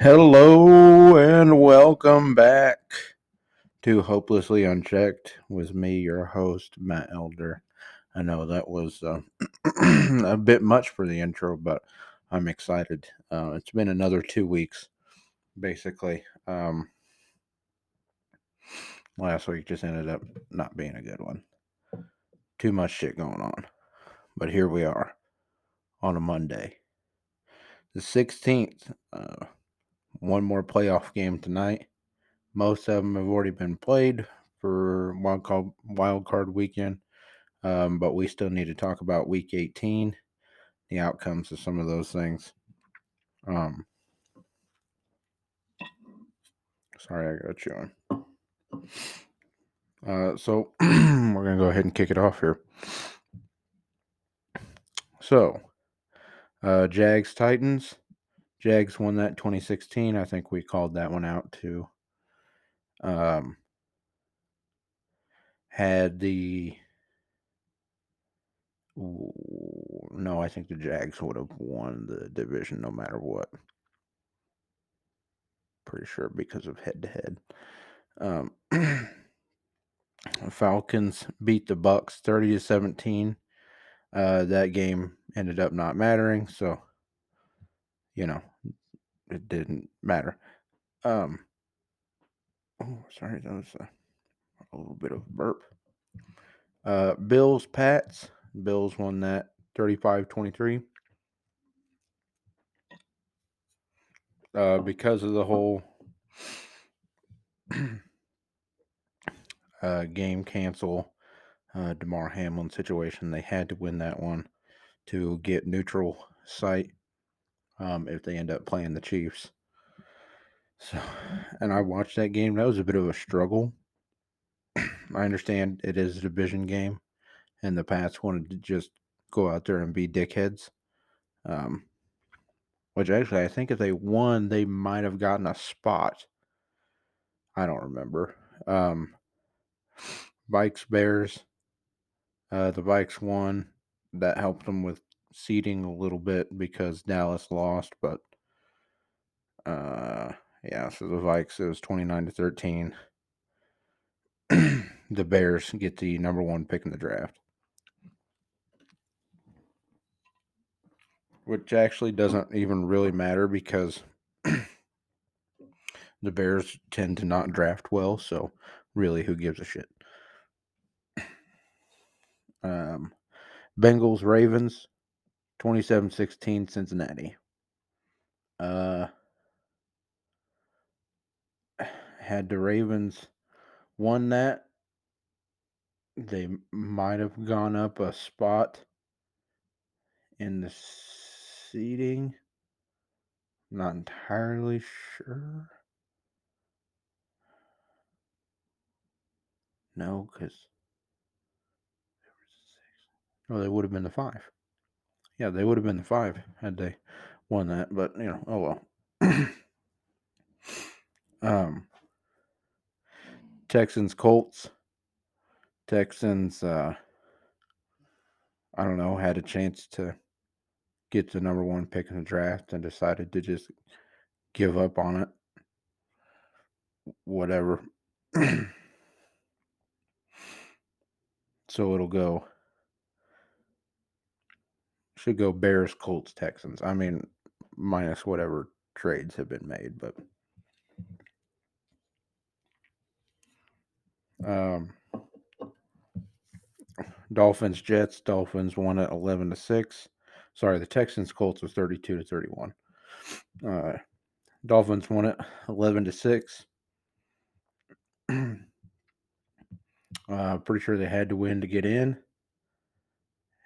Hello and welcome back to Hopelessly Unchecked with me, your host, Matt Elder. I know that was uh, a bit much for the intro, but I'm excited. Uh, it's been another two weeks, basically. Um, last week just ended up not being a good one. Too much shit going on. But here we are on a Monday, the 16th. Uh, one more playoff game tonight. Most of them have already been played for wild card, wild card weekend, um, but we still need to talk about Week 18, the outcomes of some of those things. Um, sorry, I got you on. Uh, so we're gonna go ahead and kick it off here. So, uh, Jags Titans. Jags won that 2016. I think we called that one out too. Um, had the no, I think the Jags would have won the division no matter what. Pretty sure because of head to head. Um, Falcons beat the Bucks 30 to 17. Uh, that game ended up not mattering, so you know, it didn't matter. Um, oh, sorry, that was a, a little bit of burp. Uh, Bills, Pats. Bills won that 35 23. Uh, because of the whole uh, game cancel, uh, Damar Hamlin situation, they had to win that one to get neutral site um, if they end up playing the Chiefs. So, and I watched that game. That was a bit of a struggle. I understand it is a division game, and the Pats wanted to just go out there and be dickheads. Um, which actually, I think if they won, they might have gotten a spot. I don't remember. Um, Vikes Bears. Uh, the Vikes won. That helped them with seeding a little bit because Dallas lost, but uh, yeah. So the Vikes it was twenty nine to thirteen. the Bears get the number one pick in the draft. Which actually doesn't even really matter because the Bears tend to not draft well, so really who gives a shit? Um, Bengals Ravens 27-16 Cincinnati. Uh had the Ravens won that they might have gone up a spot in the seating. Not entirely sure. No, because Oh, they would have been the five. Yeah, they would have been the five had they won that. But you know, oh well. um, Texans Colts. Texans. Uh, I don't know. Had a chance to get the number one pick in the draft and decided to just give up on it. Whatever. so it'll go should go Bears, Colts, Texans. I mean, minus whatever trades have been made, but um, Dolphins, Jets. Dolphins won at eleven to six. Sorry, the Texans, Colts was thirty-two to thirty-one. Uh, Dolphins won it eleven to six. uh, pretty sure they had to win to get in.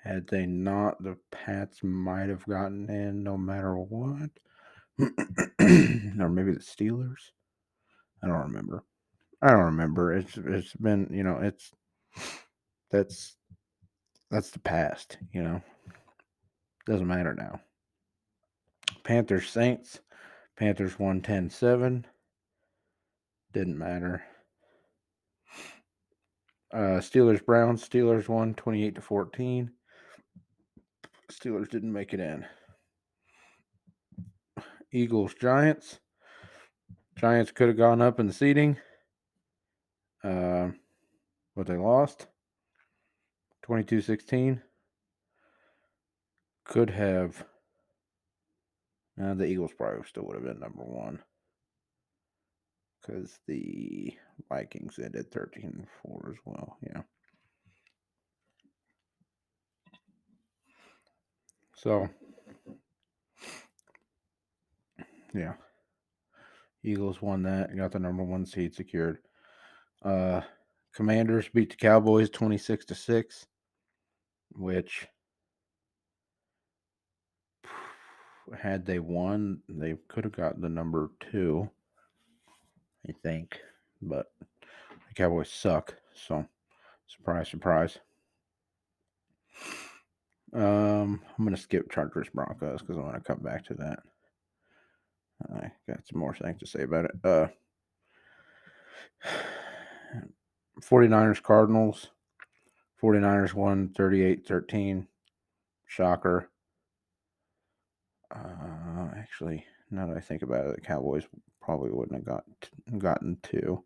Had they not, the Pats might have gotten in no matter what. or maybe the Steelers. I don't remember. I don't remember. It's it's been, you know, it's that's that's the past, you know. Doesn't matter now. Panthers Saints. Panthers won 10 7. Didn't matter. Uh, Steelers Browns. Steelers won 28 to 14. Steelers didn't make it in. Eagles Giants. Giants could have gone up in the seating. Uh, but they lost 22 16. Could have. Uh, the Eagles probably still would have been number one because the Vikings ended 13 4 as well. Yeah. So, yeah. Eagles won that, got the number one seed secured. Uh, Commanders beat the Cowboys 26 to 6, which had they won, they could have got the number two, I think. But the Cowboys suck. So, surprise, surprise. Um, I'm going to skip Chargers Broncos because I want to come back to that. I got some more things to say about it. Uh, 49ers Cardinals. 49ers won 38 13. Shocker. Uh, actually, now that I think about it, the Cowboys probably wouldn't have got gotten two.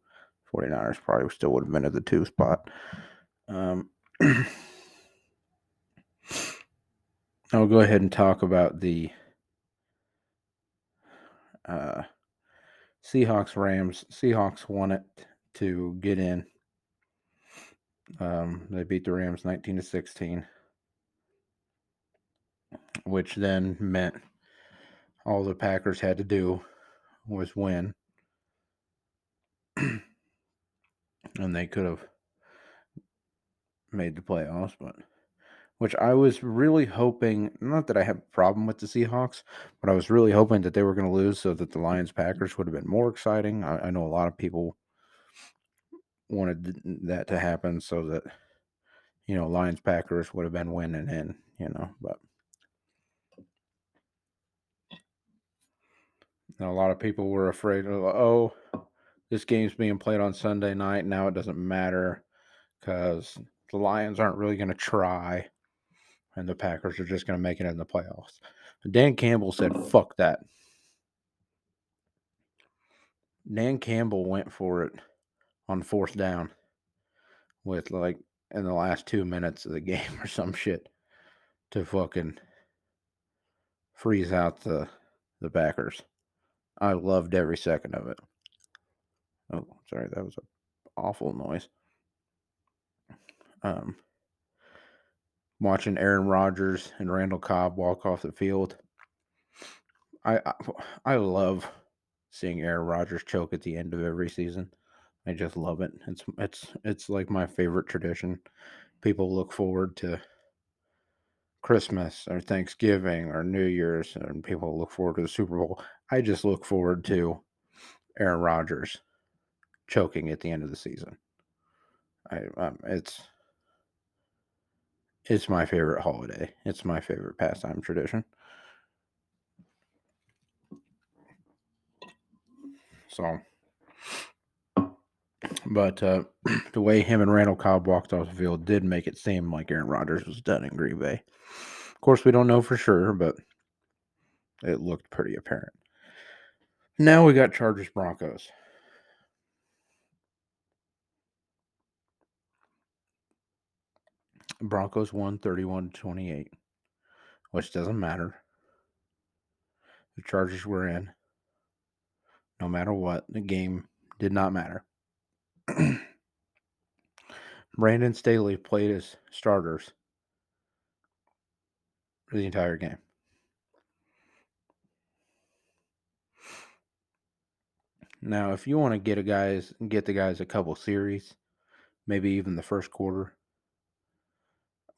49ers probably still would have been at the two spot. Um, I'll go ahead and talk about the uh, Seahawks Rams. Seahawks won it to get in. Um, they beat the Rams 19 to 16, which then meant all the Packers had to do was win. and they could have made the playoffs, but which I was really hoping, not that I have a problem with the Seahawks, but I was really hoping that they were going to lose so that the Lions Packers would have been more exciting. I, I, know a lot of people wanted that to happen so that, you know, Lions Packers would have been winning in, you know, but. A lot of people were afraid of, oh, this game's being played on Sunday night. Now it doesn't matter because the Lions aren't really going to try and the Packers are just going to make it in the playoffs. Dan Campbell said, fuck that. Dan Campbell went for it on fourth down with like in the last two minutes of the game or some shit to fucking freeze out the the Packers. I loved every second of it. Oh, sorry, that was an awful noise. Um, watching Aaron Rodgers and Randall Cobb walk off the field. I, I, I love seeing Aaron Rodgers choke at the end of every season. I just love it. It's it's it's like my favorite tradition. People look forward to Christmas or Thanksgiving or New Year's, and people look forward to the Super Bowl. I just look forward to Aaron Rodgers choking at the end of the season. I um, it's it's my favorite holiday. It's my favorite pastime tradition. So, but uh, the way him and Randall Cobb walked off the field did make it seem like Aaron Rodgers was done in Green Bay. Of course, we don't know for sure, but it looked pretty apparent. Now we got Chargers Broncos. Broncos won 31 to 28, which doesn't matter. The Chargers were in. No matter what, the game did not matter. Brandon Staley played as starters for the entire game. Now, if you want to get a guys get the guys a couple series, maybe even the first quarter,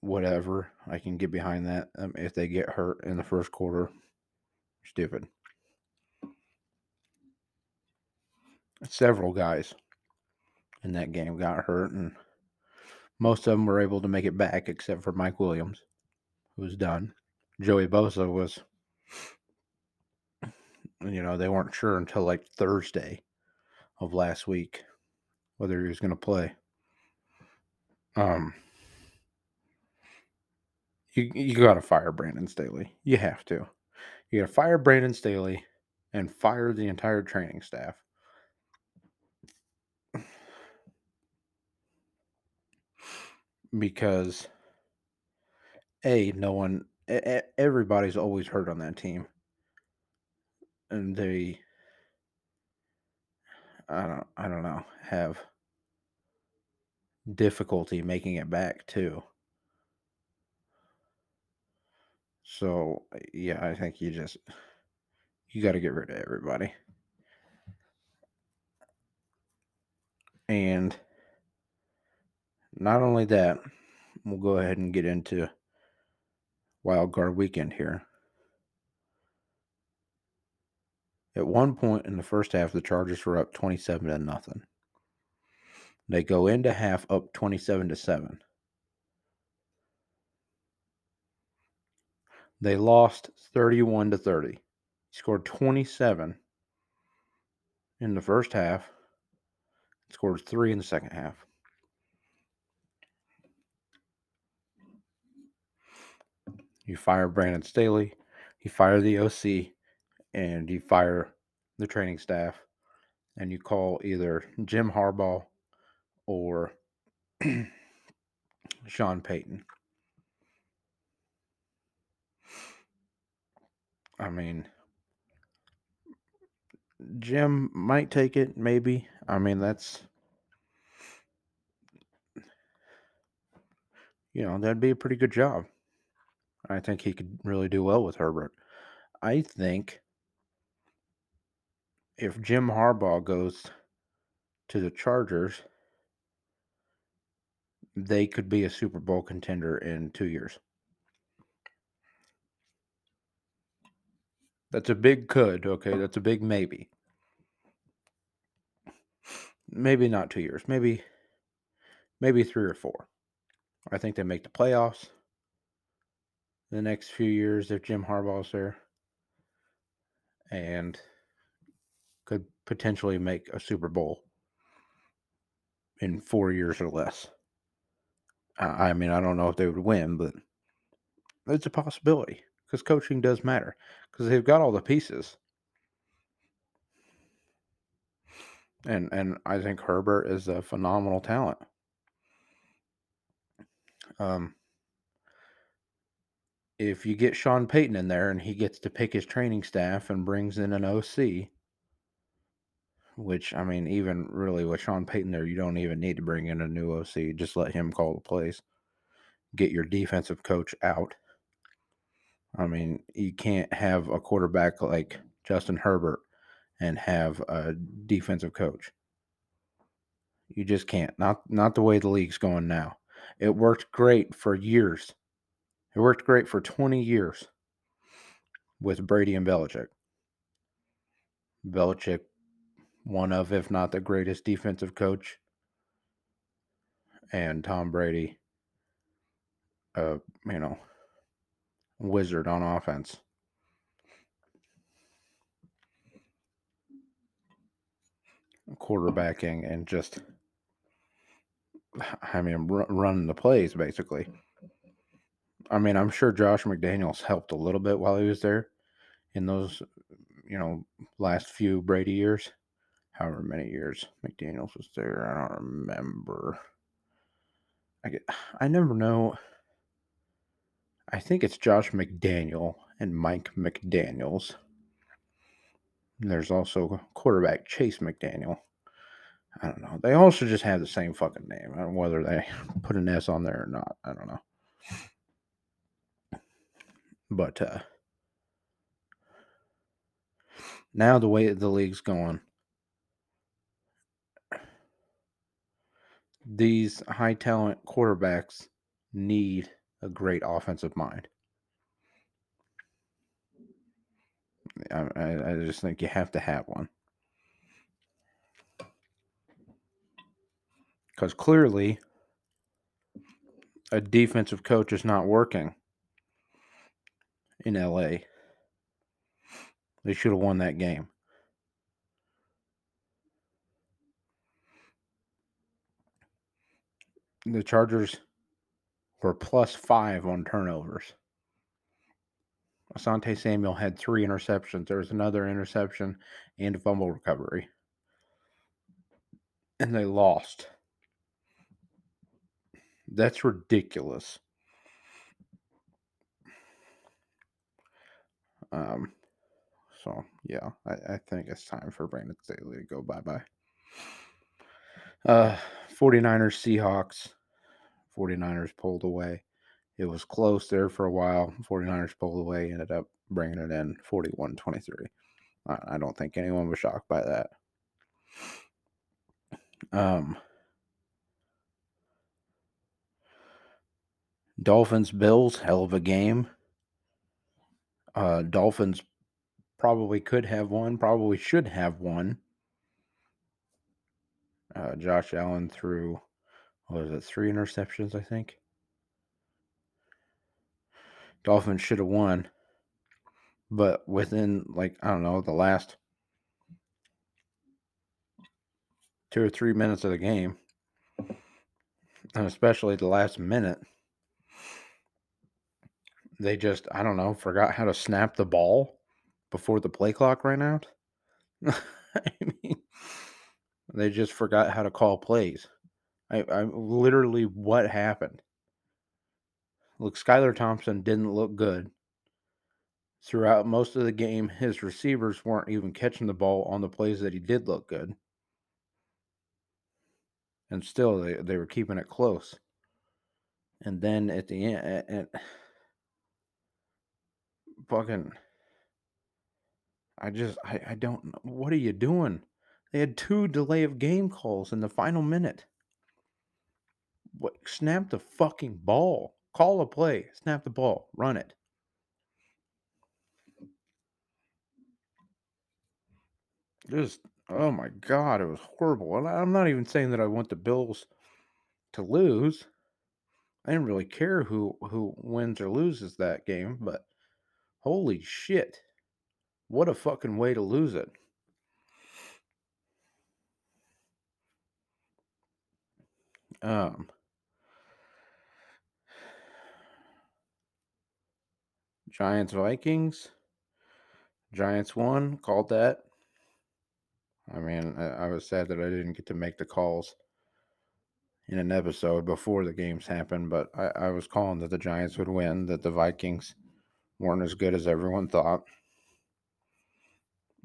whatever. I can get behind that. Um, if they get hurt in the first quarter, stupid. Several guys in that game got hurt, and most of them were able to make it back, except for Mike Williams, who was done. Joey Bosa was, you know, they weren't sure until like Thursday of last week whether he was going to play. Um, you you got to fire Brandon Staley. You have to. You got to fire Brandon Staley and fire the entire training staff. Because a no one everybody's always hurt on that team and they I don't I don't know, have difficulty making it back too. So, uh, yeah, I think you just you got to get rid of everybody. And not only that, we'll go ahead and get into wild card weekend here. At one point in the first half, the Chargers were up 27 to nothing. They go into half up 27 to 7. They lost 31 to 30. Scored 27 in the first half, scored 3 in the second half. You fire Brandon Staley, you fire the OC, and you fire the training staff, and you call either Jim Harbaugh or Sean Payton. I mean, Jim might take it, maybe. I mean, that's you know, that'd be a pretty good job. I think he could really do well with Herbert. I think if Jim Harbaugh goes to the Chargers, they could be a Super Bowl contender in two years. That's a big could, okay? That's a big maybe. Maybe not two years. Maybe maybe three or four. I think they make the playoffs the next few years if Jim Harbaugh's there. And could potentially make a Super Bowl in four years or less. I mean, I don't know if they would win, but it's a possibility because coaching does matter because they've got all the pieces. And and I think Herbert is a phenomenal talent. Um, if you get Sean Payton in there and he gets to pick his training staff and brings in an OC, which I mean, even really with Sean Payton there, you don't even need to bring in a new OC. Just let him call the plays. Get your defensive coach out. I mean, you can't have a quarterback like Justin Herbert and have a defensive coach. You just can't. Not not the way the league's going now. It worked great for years. It worked great for 20 years with Brady and Belichick. Belichick, one of, if not the greatest defensive coach, and Tom Brady, uh, you know, wizard on offense. Quarterbacking and just, I mean, r- running the plays basically. I mean, I'm sure Josh McDaniels helped a little bit while he was there in those, you know, last few Brady years. However many years McDaniels was there, I don't remember. I get, I never know I think it's Josh McDaniel and Mike McDaniels. There's also quarterback Chase McDaniel. I don't know. They also just have the same fucking name. Whether they put an S on there or not. I don't know. But uh, now the way the league's going, these high talent quarterbacks need a great offensive mind. I, I, just think you have to have one. Because clearly, a defensive coach is not working in LA. They should have won that game. the Chargers were plus five on turnovers. Asante Samuel had three interceptions. There was another interception and a fumble recovery. And they lost. That's ridiculous. Um, so yeah, I, I think it's time for Brandon Staley to go bye bye. Uh, 49ers Seahawks. 49ers pulled away. It was close there for a while. 49ers pulled away, ended up bringing it in 41 23. I don't think anyone was shocked by that. Um, Dolphins Bills, hell of a game. Uh, Dolphins probably could have won, probably should have won. Uh, Josh Allen threw, what was it, three interceptions, I think. Dolphins should have won. But within, like, I don't know, the last two or three minutes of the game, and especially the last minute, they just, I don't know, forgot how to snap the ball before the play clock ran out. I mean, they just forgot how to call plays. I, I literally what happened. Look, Skylar Thompson didn't look good throughout most of the game. His receivers weren't even catching the ball on the plays that he did look good, and still they they were keeping it close. And then at the end, and fucking, I just I I don't what are you doing? They had two delay of game calls in the final minute. What? Snap the fucking ball. Call a play. Snap the ball. Run it. Just oh my god, it was horrible. And I'm not even saying that I want the Bills to lose. I didn't really care who who wins or loses that game, but holy shit. What a fucking way to lose it. Um, Giants Vikings. Giants won. Called that. I mean, I, I was sad that I didn't get to make the calls in an episode before the games happened, but I, I was calling that the Giants would win, that the Vikings weren't as good as everyone thought.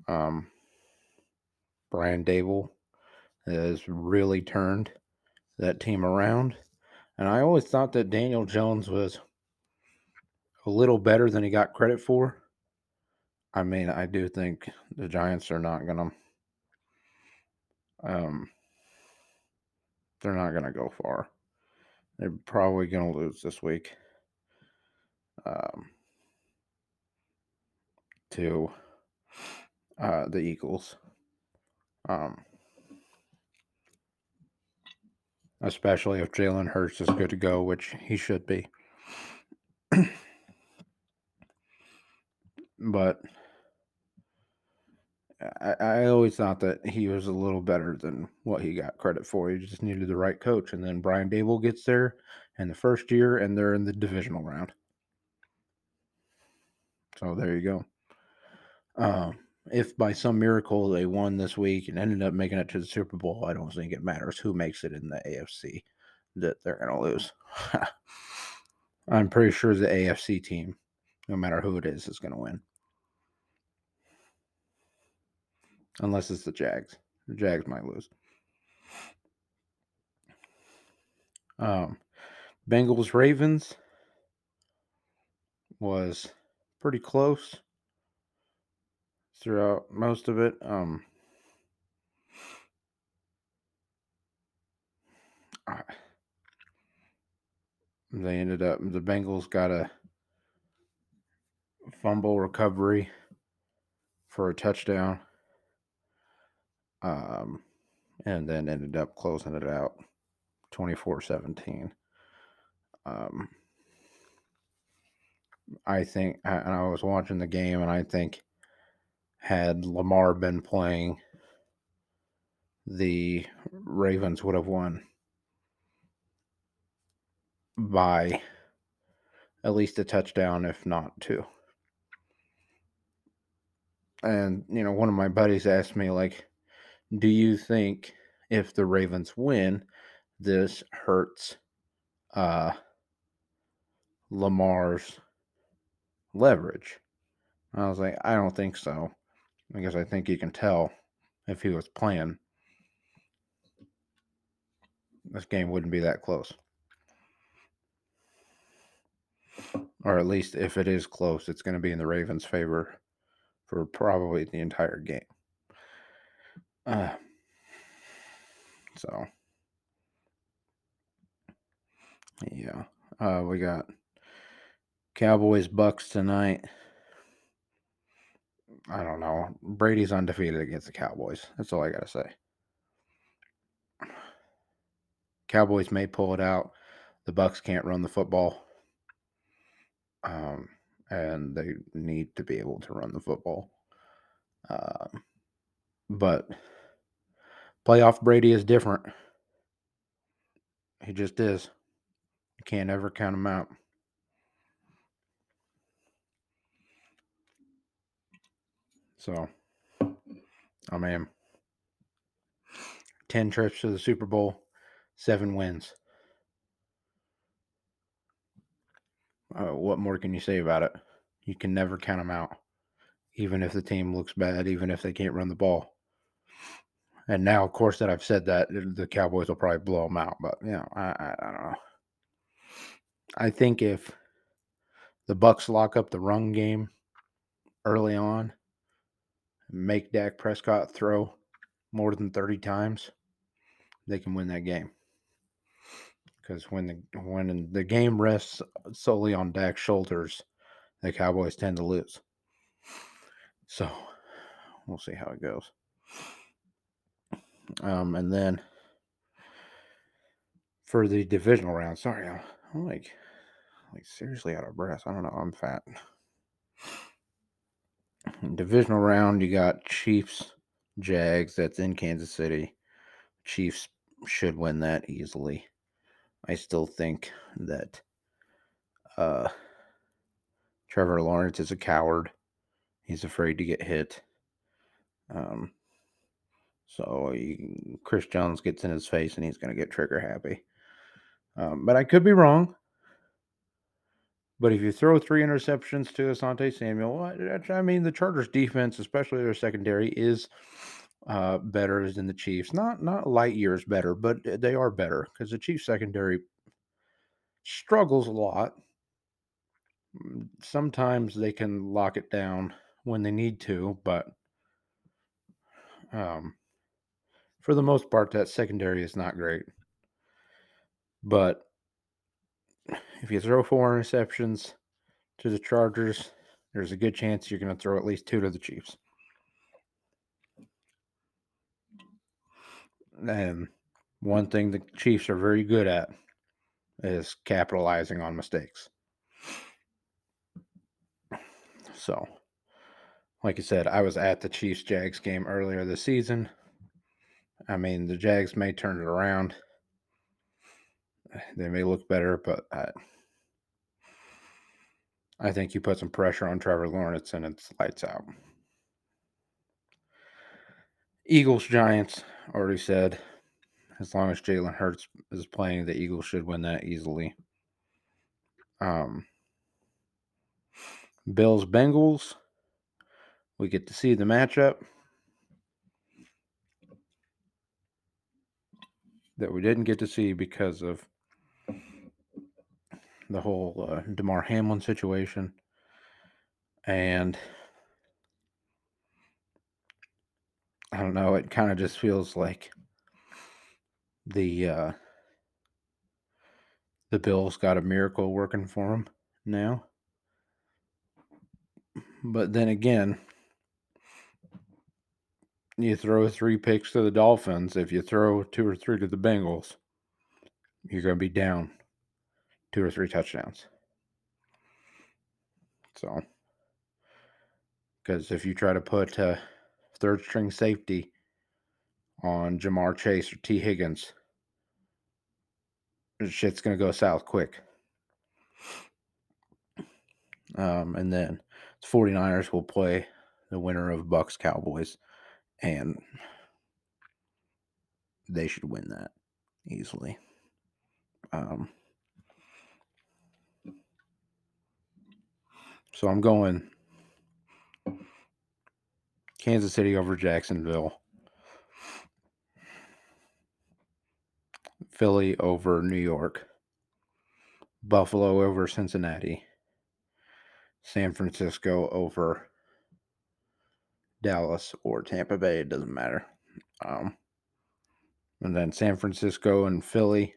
Um, Brian Daboll has really turned that team around. And I always thought that Daniel Jones was a little better than he got credit for. I mean, I do think the Giants are not going to um they're not going to go far. They're probably going to lose this week. Um to uh the Eagles. Um especially if Jalen Hurts is good to go, which he should be. but I, I, always thought that he was a little better than what he got credit for. He just needed the right coach. And then Brian Daboll gets there in the first year, and they're in the divisional round. So there you go. Um, if by some miracle they won this week and ended up making it to the Super Bowl, I don't think it matters who makes it in the AFC that they're going to lose. I'm pretty sure the AFC team, no matter who it is, is going to win. Unless it's the Jags. The Jags might lose. Um, Bengals Ravens was pretty close throughout most of it. Um, they ended up the Bengals got a fumble recovery for a touchdown. Um, and then ended up closing it out 24 17. Um, I think, and I was watching the game, and I think had Lamar been playing, the Ravens would have won. by at least a touchdown, if not two. And, you know, one of my buddies asked me, like, do you think if the Ravens win, this hurts uh, Lamar's leverage? I was like, I don't think so. Because I think you can tell if he was playing, this game wouldn't be that close. Or at least if it is close, it's going to be in the Ravens' favor for probably the entire game. Uh, so, yeah, uh, we got Cowboys Bucks tonight. I don't know. Brady's undefeated against the Cowboys. That's all I got to say. Cowboys may pull it out. The Bucks can't run the football. Um, and they need to be able to run the football. Uh, but playoff Brady is different. He just is. You can't ever count him out. So, I mean, 10 trips to the Super Bowl, seven wins. Uh, what more can you say about it? You can never count them out, even if the team looks bad, even if they can't run the ball. And now, of course, that I've said that, the Cowboys will probably blow them out. But you know, I, I, I don't know. I think if the Bucks lock up the run game early on, make Dak Prescott throw more than 30 times, they can win that game. Because when the when the game rests solely on Dak's shoulders, the Cowboys tend to lose. So we'll see how it goes. Um, and then for the divisional round, sorry, I'm, I'm like like seriously out of breath. I don't know. I'm fat. Divisional round, you got Chiefs, Jags. That's in Kansas City. Chiefs should win that easily. I still think that uh, Trevor Lawrence is a coward. He's afraid to get hit. Um, so he, Chris Jones gets in his face and he's going to get trigger happy. Um, but I could be wrong. But if you throw three interceptions to Asante Samuel, I mean, the Chargers' defense, especially their secondary, is uh, better than the Chiefs. Not not light years better, but they are better because the Chiefs' secondary struggles a lot. Mm, sometimes they can lock it down when they need to, but um, for the most part, that secondary is not great. But if you throw four interceptions to the Chargers, there's a good chance you're going to throw at least two to the Chiefs. And one thing the Chiefs are very good at is capitalizing on mistakes. So, like I said, I was at the Chiefs Jags game earlier this season. I mean, the Jags may turn it around. They may look better, but I, I think you put some pressure on Trevor Lawrence and it's lights out. Eagles Giants, already said. As long as Jalen Hurts is playing, the Eagles should win that easily. Um, Bills Bengals. We get to see the matchup that we didn't get to see because of the whole uh, Damar Hamlin situation. And I don't know, it kind of just feels like the uh, the Bills got a miracle working for them now. But then again, you throw three picks to the Dolphins. If you throw two or three to the Bengals, you're going to be down two or three touchdowns. So, because if you try to put a third string safety on Ja'Marr Chase or Tee Higgins, shit's going to go south quick. Um, and then the 49ers will play the winner of Bucks Cowboys, and they should win that easily. Um, so I'm going Kansas City over Jacksonville, Philly over New York, Buffalo over Cincinnati, San Francisco over Dallas or Tampa Bay. It doesn't matter. Um, and then San Francisco and Philly,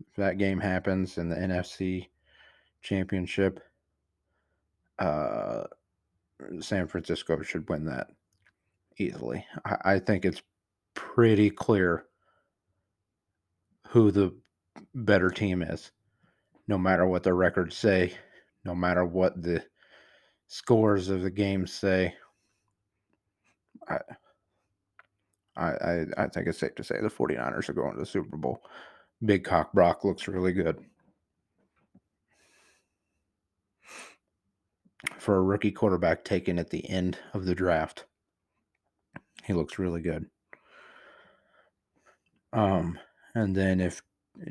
if that game happens in the NFC championship, uh, San Francisco should win that easily. I, I think it's pretty clear who the better team is, no matter what the records say, no matter what the scores of the games say. I, I, I think it's safe to say the 49ers are going to the Super Bowl. Big Cock Brock looks really good. For a rookie quarterback taken at the end of the draft, he looks really good. Um, and then if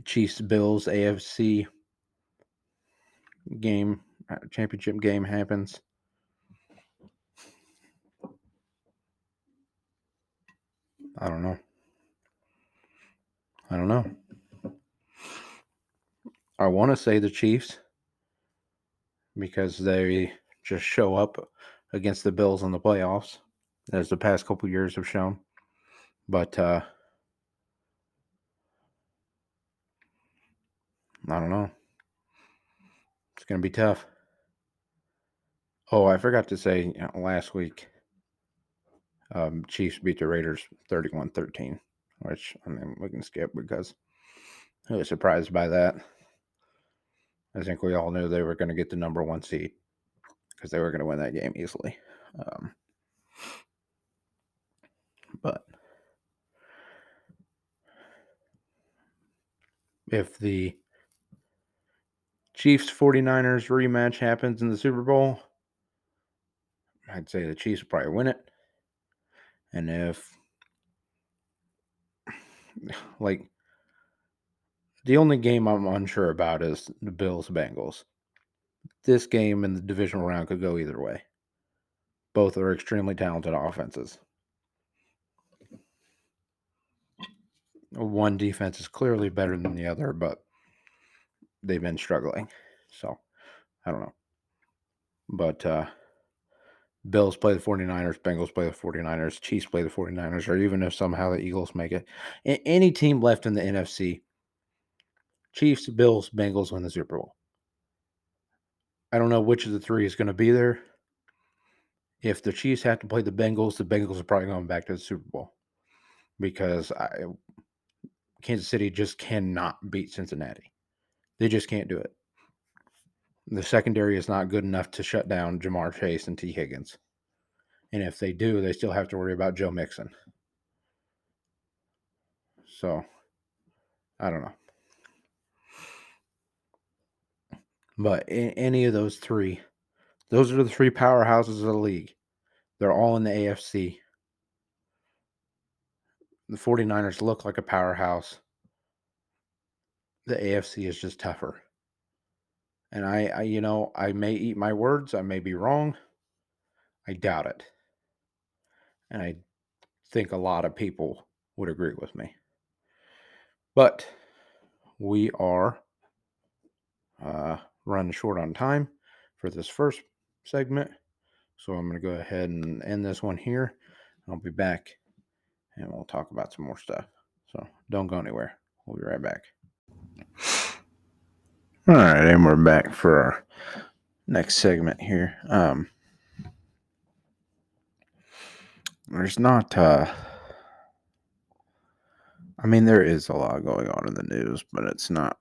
Chiefs Bills AFC game uh, championship game happens, I don't know. I don't know. I want to say the Chiefs because they just show up against the Bills in the playoffs, as the past couple years have shown. But uh, I don't know. It's going to be tough. Oh, I forgot to say last week, um, Chiefs beat the Raiders 31 13, which I mean, we can skip because I was surprised by that. I think we all knew they were going to get the number one seed because they were going to win that game easily. Um, but if the Chiefs 49ers rematch happens in the Super Bowl, I'd say the Chiefs probably win it. And if, like, the only game I'm unsure about is the Bills Bengals. This game in the divisional round could go either way. Both are extremely talented offenses. One defense is clearly better than the other, but they've been struggling. So I don't know. But uh, Bills play the 49ers, Bengals play the 49ers, Chiefs play the 49ers, or even if somehow the Eagles make it. Any team left in the NFC, Chiefs, Bills, Bengals win the Super Bowl. I don't know which of the three is going to be there. If the Chiefs have to play the Bengals, the Bengals are probably going back to the Super Bowl because I, Kansas City just cannot beat Cincinnati. They just can't do it. The secondary is not good enough to shut down Ja'Marr Chase and Tee Higgins. And if they do, they still have to worry about Joe Mixon. So, I don't know. But any of those three, those are the three powerhouses of the league. They're all in the AFC. The 49ers look like a powerhouse. The AFC is just tougher. And I, I, you know, I may eat my words. I may be wrong. I doubt it. And I think a lot of people would agree with me. But we are uh, running short on time for this first segment. So I'm going to go ahead and end this one here. I'll be back and we'll talk about some more stuff. So don't go anywhere. We'll be right back. All right, and we're back for our next segment here. Um, there's not, uh, I mean, there is a lot going on in the news, but it's not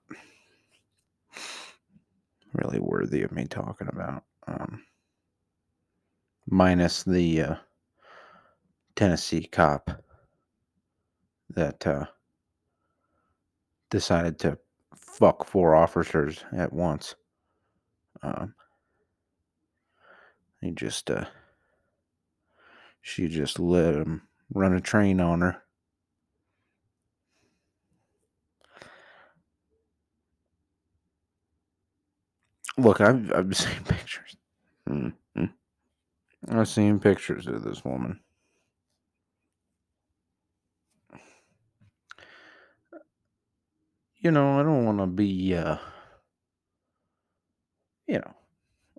really worthy of me talking about. Um, minus the uh, Tennessee cop that uh, decided to fuck four officers at once. Um, He just uh she just let him run a train on her. Look, I've I've seen pictures. Mm-hmm. I've seen pictures of this woman. You know, I don't want to be, uh, you know,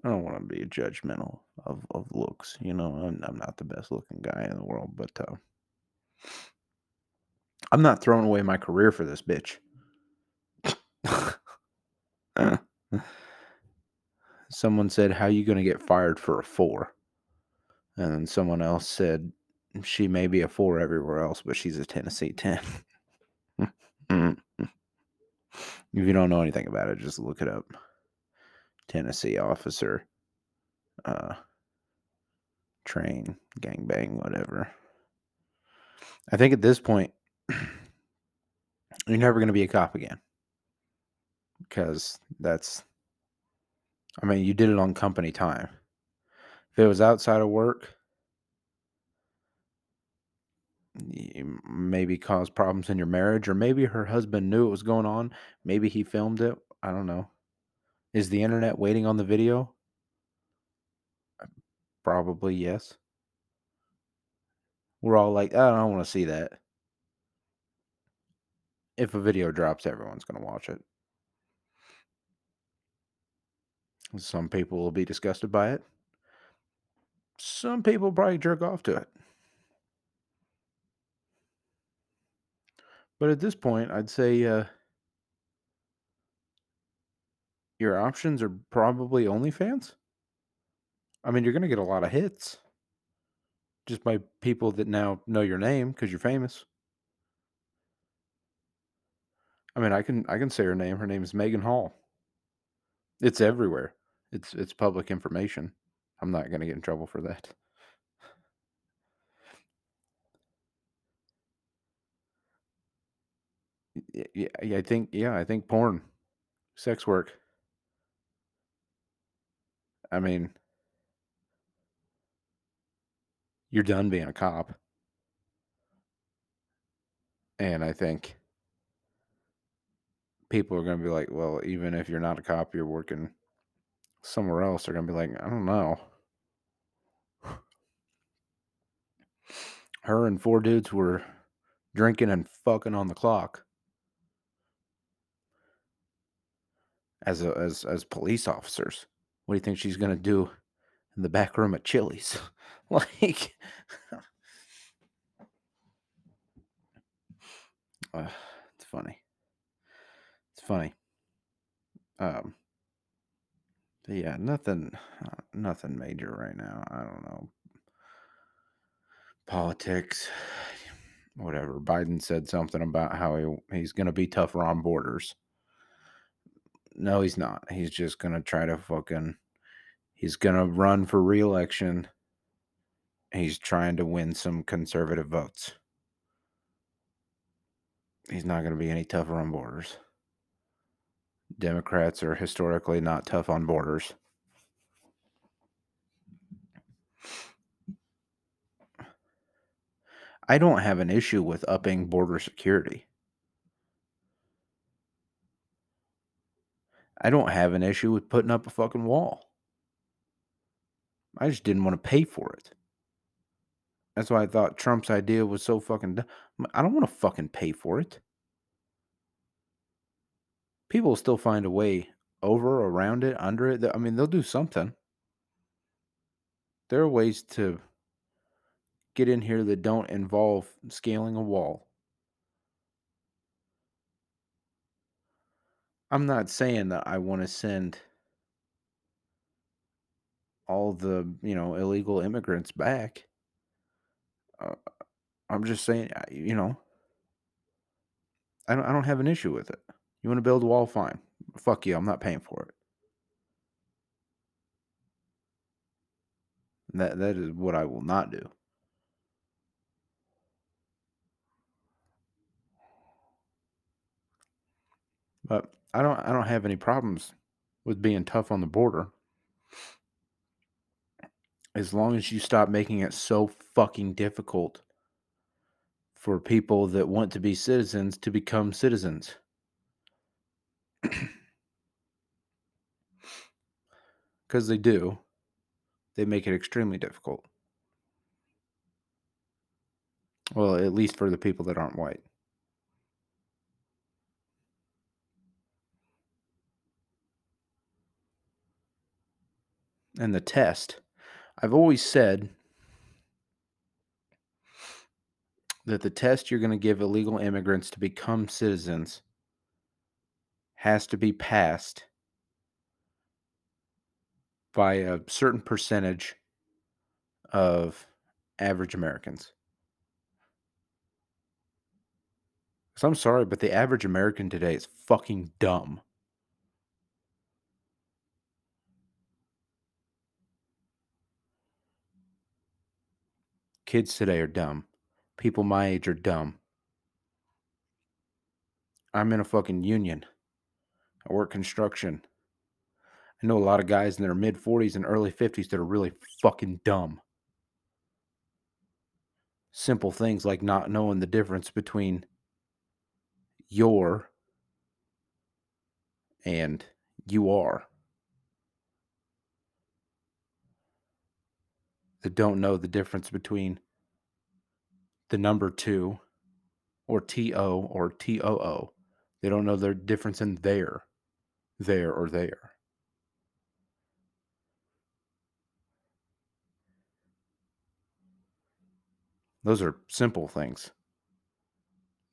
I don't want to be judgmental of, of looks. You know, I'm, I'm not the best looking guy in the world, but uh, I'm not throwing away my career for this bitch. someone said, How you going to get fired for a four? And then someone else said, She may be a four everywhere else, but she's a Tennessee 10. If you don't know anything about it, just look it up. Tennessee officer, uh, train, gangbang, whatever. I think at this point, you're never going to be a cop again. Because that's, I mean, you did it on company time. If it was outside of work, maybe cause problems in your marriage, or maybe her husband knew it was going on. Maybe he filmed it. I don't know. Is the internet waiting on the video? Uh, probably yes. We're all like, I don't want to see that. If a video drops, everyone's going to watch it. Some people will be disgusted by it. Some people probably jerk off to it. But at this point, I'd say uh, your options are probably OnlyFans. I mean, you're going to get a lot of hits just by people that now know your name because you're famous. I mean, I can I can say her name. Her name is Maegan Hall. It's everywhere. It's it's public information. I'm not going to get in trouble for that. Yeah, yeah, I think yeah, I think porn, sex work. I mean, you're done being a cop. And I think people are going to be like, well, even if you're not a cop, you're working somewhere else. They're going to be like, I don't know. Her and four dudes were drinking and fucking on the clock. As a, as as police officers, what do you think she's gonna do in the back room at Chili's? like, uh, it's funny. It's funny. Um, yeah, nothing, uh, nothing major right now. I don't know. Politics, whatever. Biden said something about how he, he's going to be tougher on borders. No, he's not. He's just going to try to fucking, he's going to run for reelection. He's trying to win some conservative votes. He's not going to be any tougher on borders. Democrats are historically not tough on borders. I don't have an issue with upping border security. I don't have an issue with putting up a fucking wall. I just didn't want to pay for it. That's why I thought Trump's idea was so fucking. I don't want to fucking pay for it. People will still find a way over, around it, under it. I mean, they'll do something. There are ways to get in here that don't involve scaling a wall. I'm not saying that I want to send all the, you know, illegal immigrants back. Uh, I'm just saying, you know, I don't, I don't have an issue with it. You want to build a wall? Fine. Fuck you. I'm not paying for it. That that is what I will not do. But I don't I don't have any problems with being tough on the border. as long as you stop making it so fucking difficult for people that want to be citizens to become citizens. Because they do, they make it extremely difficult. Well, at least for the people that aren't white. And the test. I've always said that the test you're going to give illegal immigrants to become citizens has to be passed by a certain percentage of average Americans. So I'm sorry, but the average American today is fucking dumb. Kids today are dumb. People my age are dumb. I'm in a fucking union. I work construction. I know a lot of guys in their mid 40s and early 50s that are really fucking dumb. Simple things like not knowing the difference between your and you are. That don't know the difference between the number two or TO or TOO. They don't know the difference in there, there, or there. Those are simple things.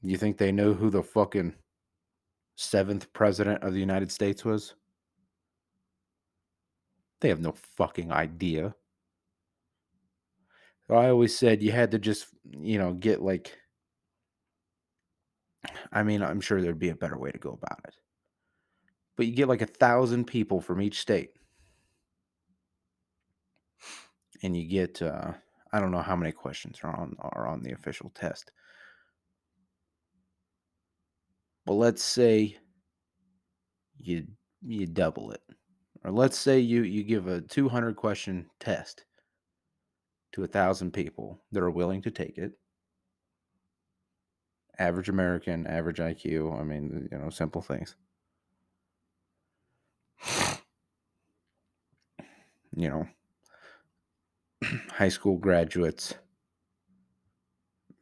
You think they know who the fucking seventh president of the United States was? They have no fucking idea. I always said you had to just, you know, get like. I mean, I'm sure there'd be a better way to go about it. But you get like a thousand people from each state. And you get, uh, I don't know how many questions are on are on the official test. But let's say you you double it. Or let's say you you give a 200 question test to a thousand people that are willing to take it. Average American, average IQ. I mean, you know, simple things. You know, high school graduates,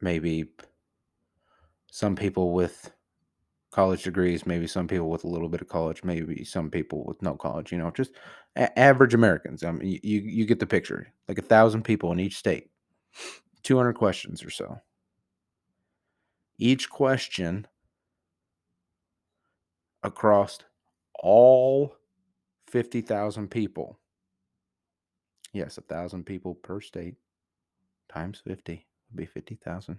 maybe some people with college degrees, maybe some people with a little bit of college, maybe some people with no college, you know, just a- average Americans. Um, I mean, you, you get the picture. Like a thousand people in each state, 200 questions or so. Each question across all 50,000 people. Yes, a thousand people per state times 50 would be 50,000.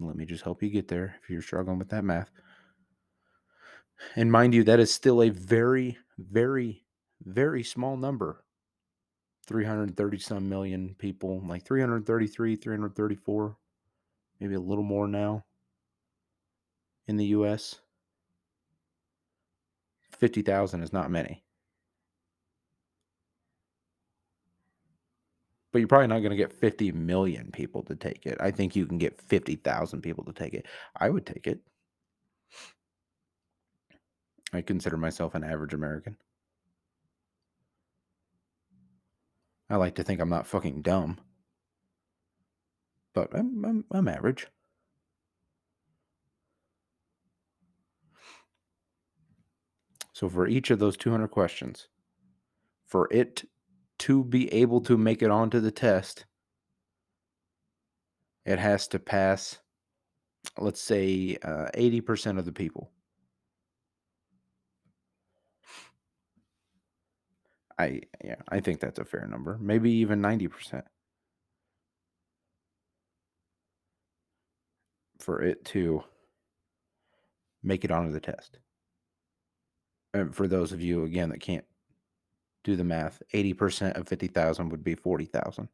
Let me just help you get there if you're struggling with that math. And mind you, that is still a very, very, very small number. 330 some million people, like 333, 334, maybe a little more now in the US. 50,000 is not many. But you're probably not going to get 50 million people to take it. I think you can get 50,000 people to take it. I would take it. I consider myself an average American. I like to think I'm not fucking dumb, but I'm, I'm, I'm average. So, for each of those 200 questions, for it to be able to make it onto the test, it has to pass, let's say, uh, 80% of the people. I yeah, I think that's a fair number. Maybe even 90% for it to make it onto the test. And for those of you again that can't do the math. 80% of 50,000 would be 40,000.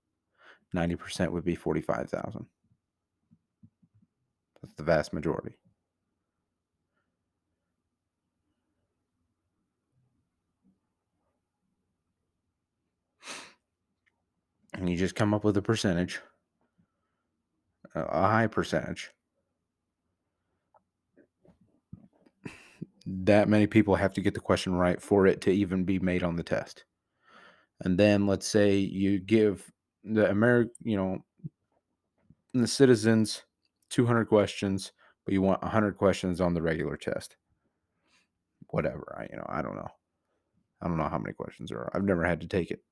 90% would be 45,000. That's the vast majority. and you just come up with a percentage, a a high percentage. That many people have to get the question right for it to even be made on the test. And then let's say you give the American, you know, the citizens 200 questions, but you want 100 questions on the regular test. Whatever. I, you know, I don't know. I don't know how many questions there are. I've never had to take it.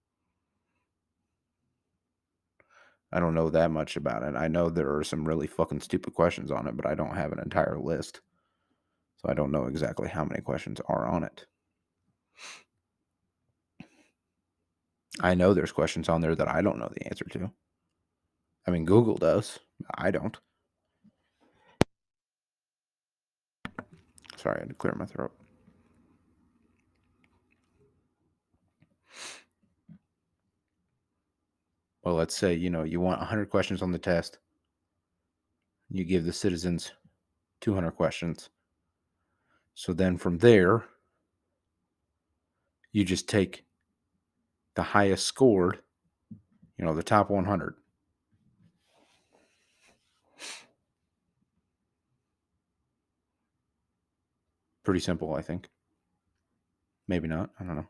I don't know that much about it. I know there are some really fucking stupid questions on it, but I don't have an entire list. So I don't know exactly how many questions are on it. I know there's questions on there that I don't know the answer to. I mean, Google does. I don't. Sorry, I had to clear my throat. Well, let's say, you know, you want 100 questions on the test. You give the citizens 200 questions. So then from there, you just take the highest scored, you know, the top 100. Pretty simple, I think. Maybe not. I don't know.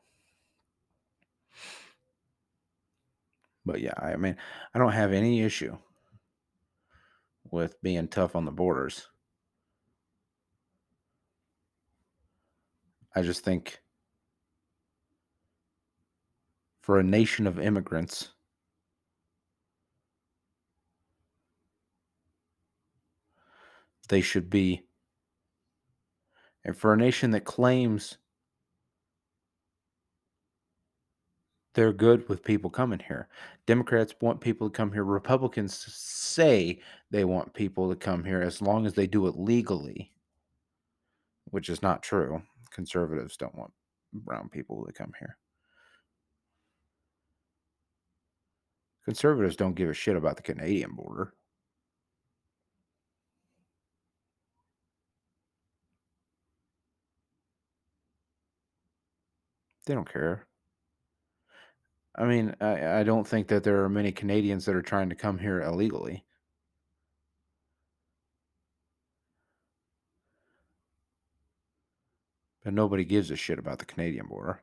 But yeah, I mean, I don't have any issue with being tough on the borders. I just think for a nation of immigrants, they should be, and for a nation that claims they're good with people coming here. Democrats want people to come here. Republicans say they want people to come here as long as they do it legally, which is not true. Conservatives don't want brown people to come here. Conservatives don't give a shit about the Canadian border. They don't care. I mean, I, I don't think that there are many Canadians that are trying to come here illegally. But nobody gives a shit about the Canadian border.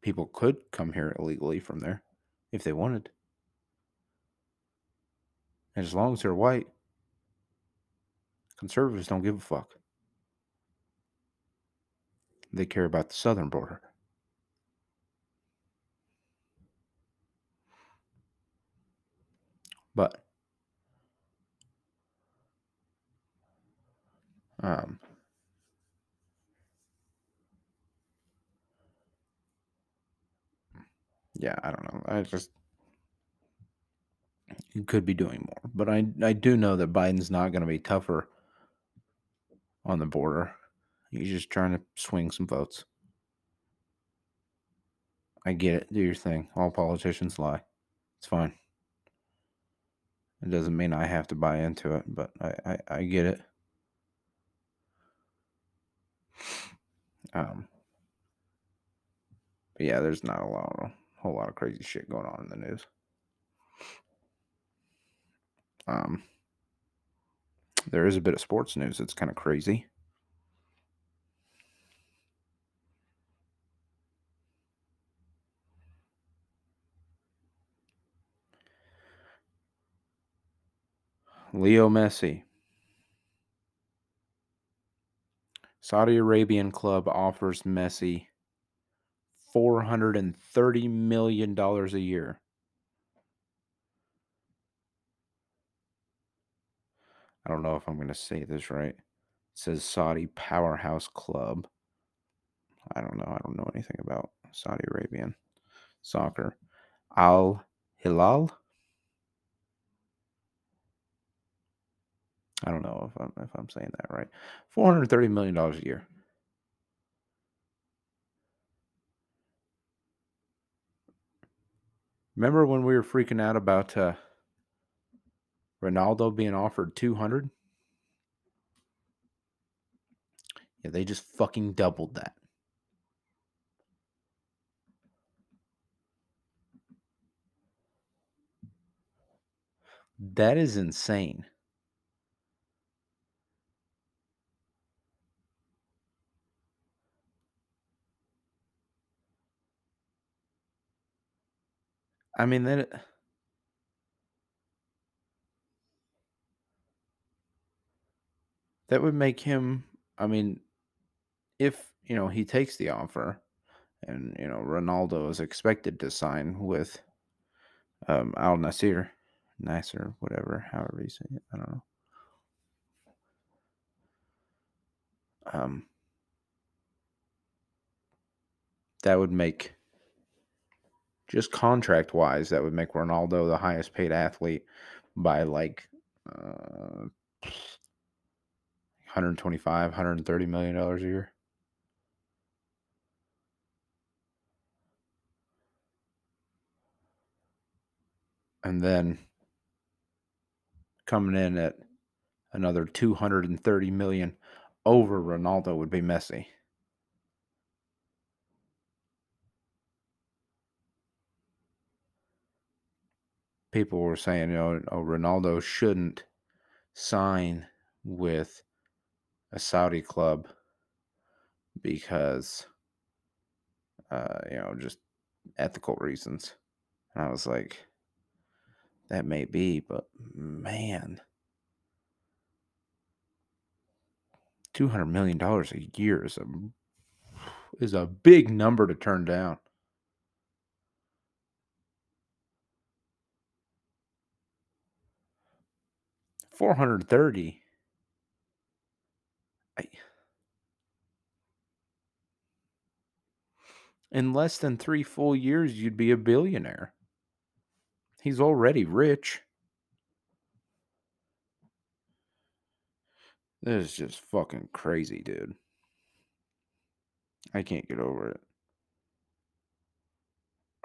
People could come here illegally from there if they wanted. And as long as they're white, conservatives don't give a fuck. They care about the southern border. But um, yeah, I don't know. I just could be doing more, but I I do know that Biden's not going to be tougher on the border. He's just trying to swing some votes. I get it. Do your thing. All politicians lie. It's fine. It doesn't mean I have to buy into it, but I, I, I get it. Um, but yeah, there's not a lot, a whole lot of crazy shit going on in the news. Um, there is a bit of sports news that's kind of crazy. Leo Messi. Saudi Arabian club offers Messi $430 million a year. I don't know if I'm going to say this right. It says Saudi Powerhouse Club. I don't know. I don't know anything about Saudi Arabian soccer. Al Hilal. I don't know if I'm if I'm saying that right. Four hundred thirty million dollars a year. Remember when we were freaking out about uh, Ronaldo being offered 200? Yeah, they just fucking doubled that. That is insane. I mean that that would make him I mean if, you know, he takes the offer and, you know, Ronaldo is expected to sign with um Al Nasir, Nasser, whatever, however you say it. I don't know. Um that would make just contract wise, that would make Ronaldo the highest paid athlete by like uh, 125, 130 million dollars a year. And then coming in at another 230 million over Ronaldo would be Messi. People were saying, you know, oh, Ronaldo shouldn't sign with a Saudi club because, uh, you know, just ethical reasons. And I was like, that may be, but man, two hundred million dollars a year is a is a big number to turn down. Four hundred thirty. I, in less than three full years, you'd be a billionaire. He's already rich. This is just fucking crazy, dude. I can't get over it.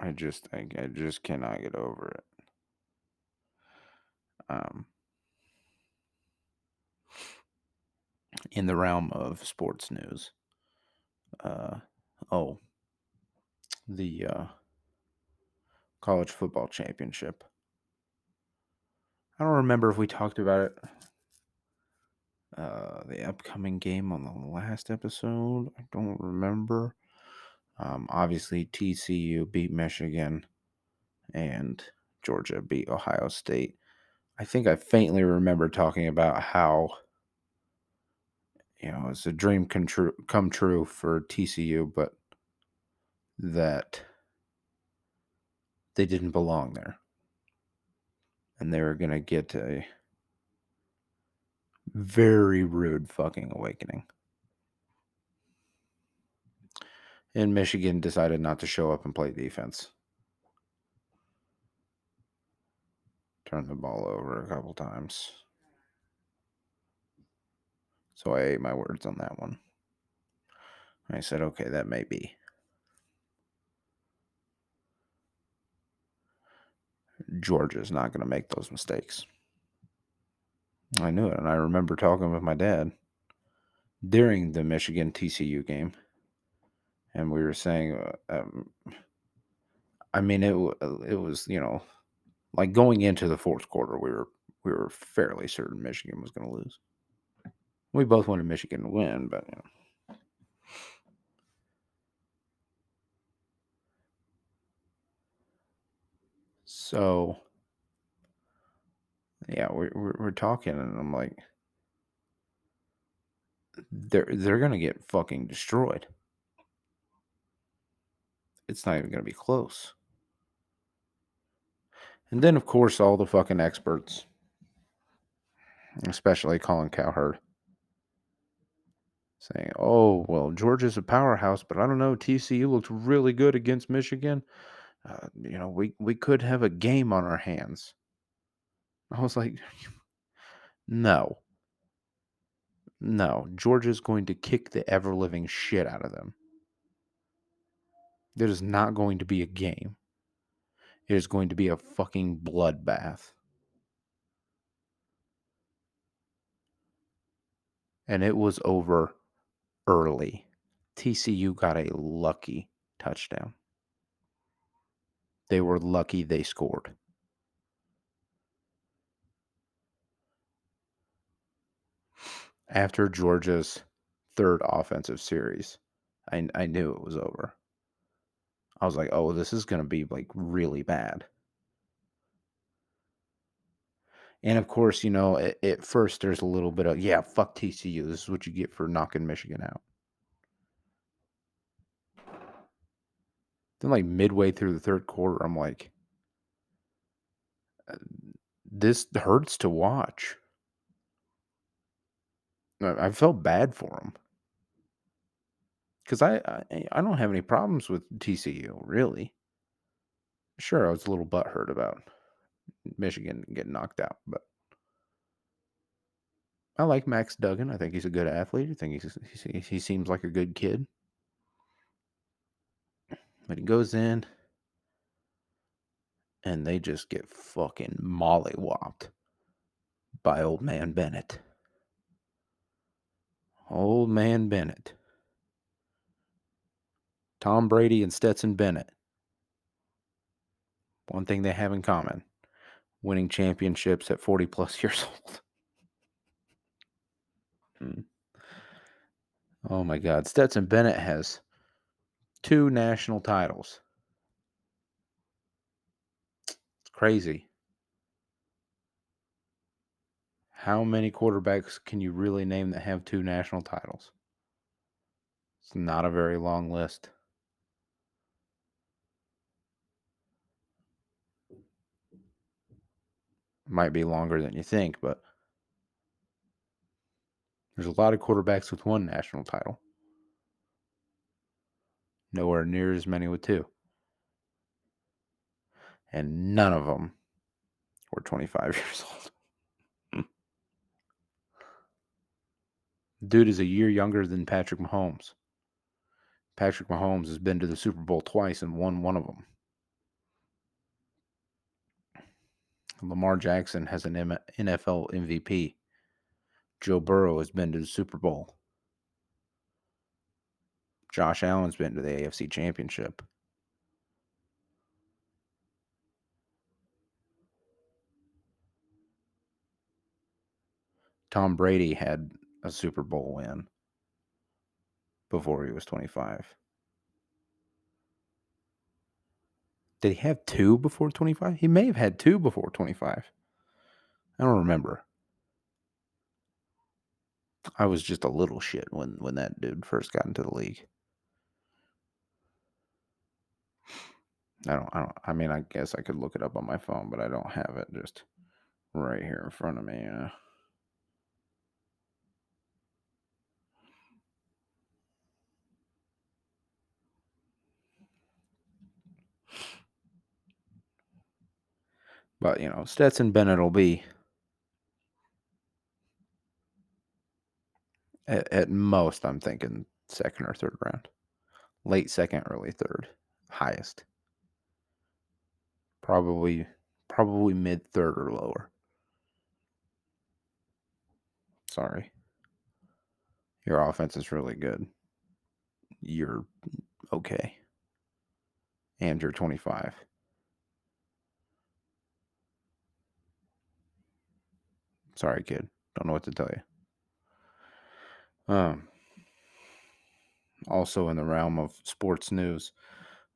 I just I, I just cannot get over it. Um in the realm of sports news. Uh oh. The uh college football championship. I don't remember if we talked about it uh, the upcoming game on the last episode. I don't remember. Um, obviously, TCU beat Michigan and Georgia beat Ohio State. I think I faintly remember talking about how you know it's a dream come true, come true for TCU, but that they didn't belong there, and they were gonna get a very rude fucking awakening. And Michigan decided not to show up and play defense. Turned the ball over a couple times. So I ate my words on that one. I said, okay, that may be. Georgia's not going to make those mistakes. I knew it. And I remember talking with my dad during the Michigan TCU game. And we were saying, uh, um, I mean, it, it was, you know, like going into the fourth quarter, we were we were fairly certain Michigan was going to lose. We both wanted Michigan to win, but you know. So, yeah, we're, we're, we're talking, and I'm like, they're they're gonna get fucking destroyed. It's not even gonna be close. And then, of course, all the fucking experts, especially Colin Cowherd, saying, "Oh, well, Georgia's a powerhouse, but I don't know. TCU looked really good against Michigan. Uh, you know, we we could have a game on our hands." I was like, "No, no. Georgia's going to kick the ever living shit out of them. It is not going to be a game. It is going to be a fucking bloodbath." And it was over early. TCU got a lucky touchdown. They were lucky they scored. After Georgia's third offensive series, I, I knew it was over. I was like, oh, this is going to be like really bad. And of course, you know, at, at, first there's a little bit of, yeah, fuck TCU. This is what you get for knocking Michigan out. Then, like midway through the third quarter, I'm like, uh, this hurts to watch. I, felt bad for him because I, I I don't have any problems with TCU really. Sure, I was a little butthurt about Michigan getting knocked out, but I like Max Duggan. I think he's a good athlete. I think he's, he, he seems like a good kid. But he goes in and they just get fucking mollywopped by old man Bennett. Old man Bennett. Tom Brady and Stetson Bennett. One thing they have in common winning championships at 40 plus years old. Hmm. Oh my God. Stetson Bennett has two national titles. It's crazy. How many quarterbacks can you really name that have two national titles? It's not a very long list. Might be longer than you think, but there's a lot of quarterbacks with one national title. Nowhere near as many with two. And none of them were 25 years old. Dude is a year younger than Patrick Mahomes. Patrick Mahomes has been to the Super Bowl twice and won one of them. Lamar Jackson has an NFL MVP. Joe Burrow has been to the Super Bowl. Josh Allen's been to the AFC Championship. Tom Brady had a Super Bowl win before he was 25. Did he have two before 25? He may have had two before 25. I don't remember. I was just a little shit when when that dude first got into the league. I don't I don't I mean I guess I could look it up on my phone, but I don't have it just right here in front of me, you know. But you know, Stetson Bennett will be At, at most, I'm thinking second or third round. Late second, early third. Highest. Probably probably mid third or lower. Sorry. Your offense is really good. You're okay. And you're 25. Sorry, kid. Don't know what to tell you. Um, also in the realm of sports news,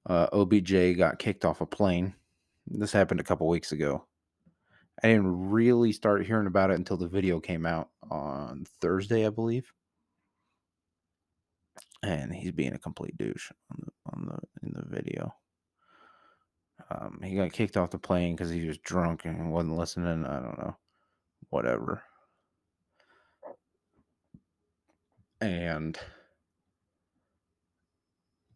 uh, OBJ got kicked off a plane. This happened a couple weeks ago. I didn't really start hearing about it until the video came out on Thursday, I believe. And he's being a complete douche on the, on the in the video. Um, he got kicked off the plane because he was drunk and wasn't listening. I don't know, whatever. and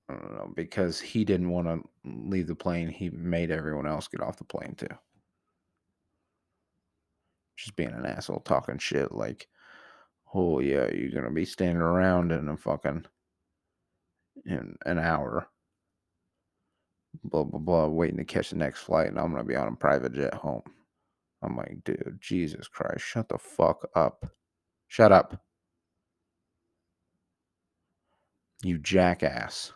I don't know because he didn't want to leave the plane. He made everyone else get off the plane too. Just being an asshole, talking shit like, "Oh yeah, you're gonna be standing around in a fucking in an hour." Blah blah blah, waiting to catch the next flight, and I'm gonna be on a private jet home. I'm like, dude, Jesus Christ, shut the fuck up. Shut up. You jackass.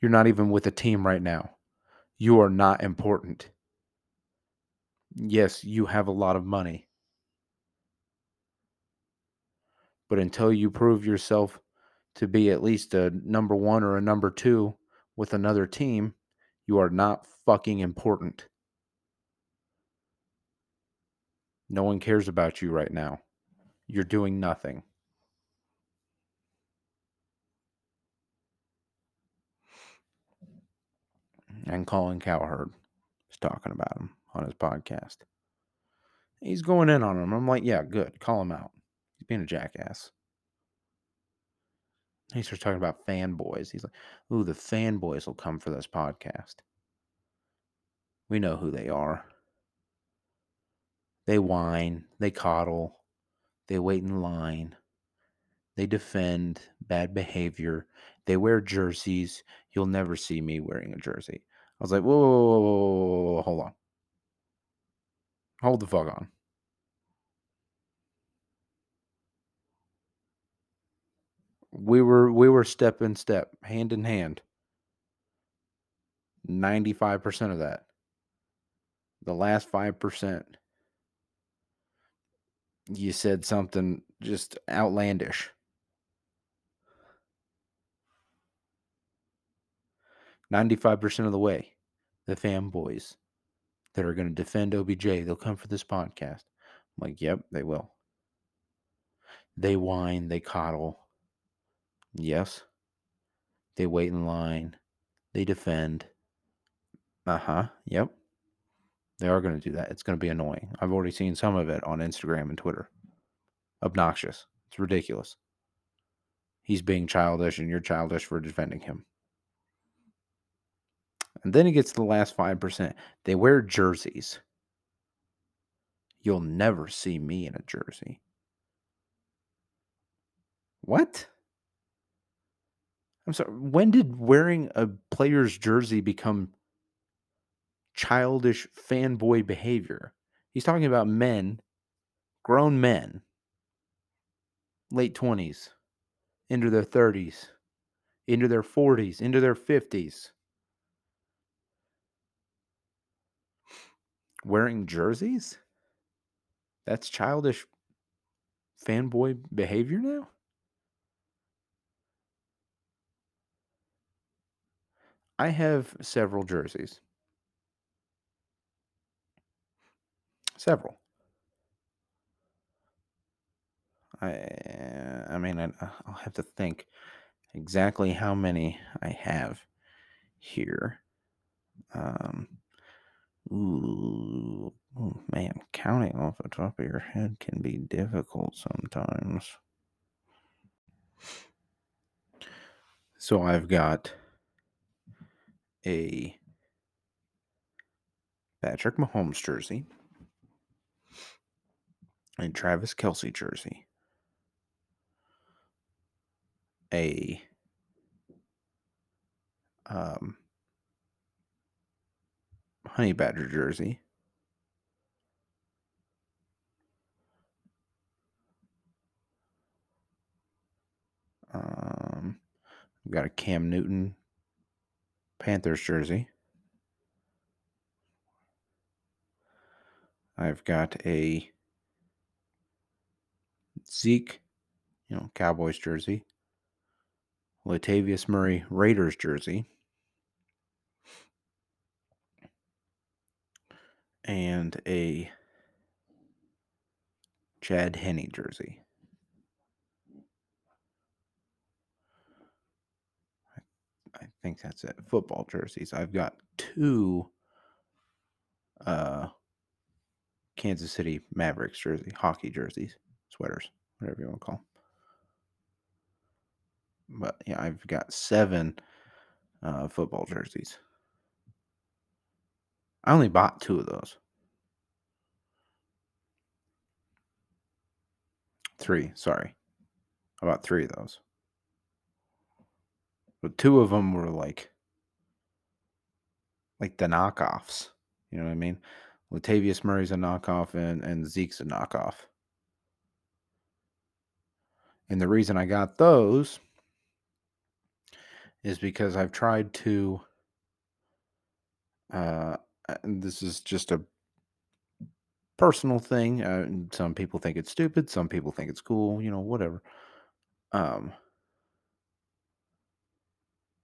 You're not even with a team right now. You are not important. Yes, you have a lot of money. But until you prove yourself to be at least a number one or a number two with another team, you are not fucking important. No one cares about you right now. You're doing nothing. And Colin Cowherd is talking about him on his podcast. He's going in on him. I'm like, yeah, good. Call him out. He's being a jackass. He starts talking about fanboys. He's like, ooh, the fanboys will come for this podcast. We know who they are. They whine, they coddle, they wait in line, they defend bad behavior, they wear jerseys. You'll never see me wearing a jersey. I was like, whoa, whoa, whoa, whoa, hold on. Hold the fuck on. We were we were step in step, hand in hand. 95% of that. The last 5%, you said something just outlandish. 95% of the way, the fanboys that are going to defend OBJ, they'll come for this podcast. I'm like, yep, they will. They whine, they coddle. Yes. They wait in line. They defend. Uh huh. Yep. They are going to do that. It's going to be annoying. I've already seen some of it on Instagram and Twitter. Obnoxious. It's ridiculous. He's being childish, and you're childish for defending him. And then he gets the last 5%. They wear jerseys. You'll never see me in a jersey. What? I'm sorry. When did wearing a player's jersey become childish fanboy behavior? He's talking about men, grown men, late 20s, into their 30s, into their 40s, into their 50s. wearing jerseys? That's childish fanboy behavior now? I have several jerseys. Several. I I mean I, I'll have to think exactly how many I have here. Um Ooh, oh man, counting off the top of your head can be difficult sometimes. So I've got a Patrick Mahomes jersey, a Travis Kelce jersey, a um, Honey Badger jersey. Um, we've got a Cam Newton Panthers jersey. I've got a Zeke, you know, Cowboys jersey. Latavius Murray Raiders jersey. and a Chad Henne jersey. I, I think that's it. Football jerseys. I've got two uh, Kansas City Mavericks jersey, hockey jerseys, sweaters, whatever you want to call them. But yeah, I've got seven uh, football jerseys. I only bought two of those. Three, sorry. About three of those. But two of them were like like the knockoffs. You know what I mean? Latavius Murray's a knockoff and, and Zeke's a knockoff. And the reason I got those is because I've tried to uh, and this is just a personal thing. Uh, some people think it's stupid. Some people think it's cool. You know, whatever. Um,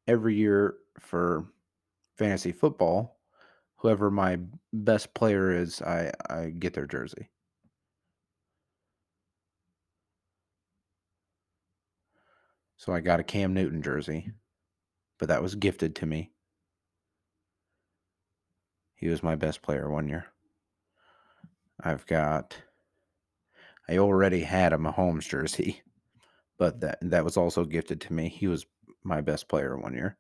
every year for fantasy football, whoever my best player is, I I get their jersey. So I got a Cam Newton jersey, but that was gifted to me. He was my best player one year. I've got I already had a Mahomes jersey, but that that was also gifted to me. He was my best player one year.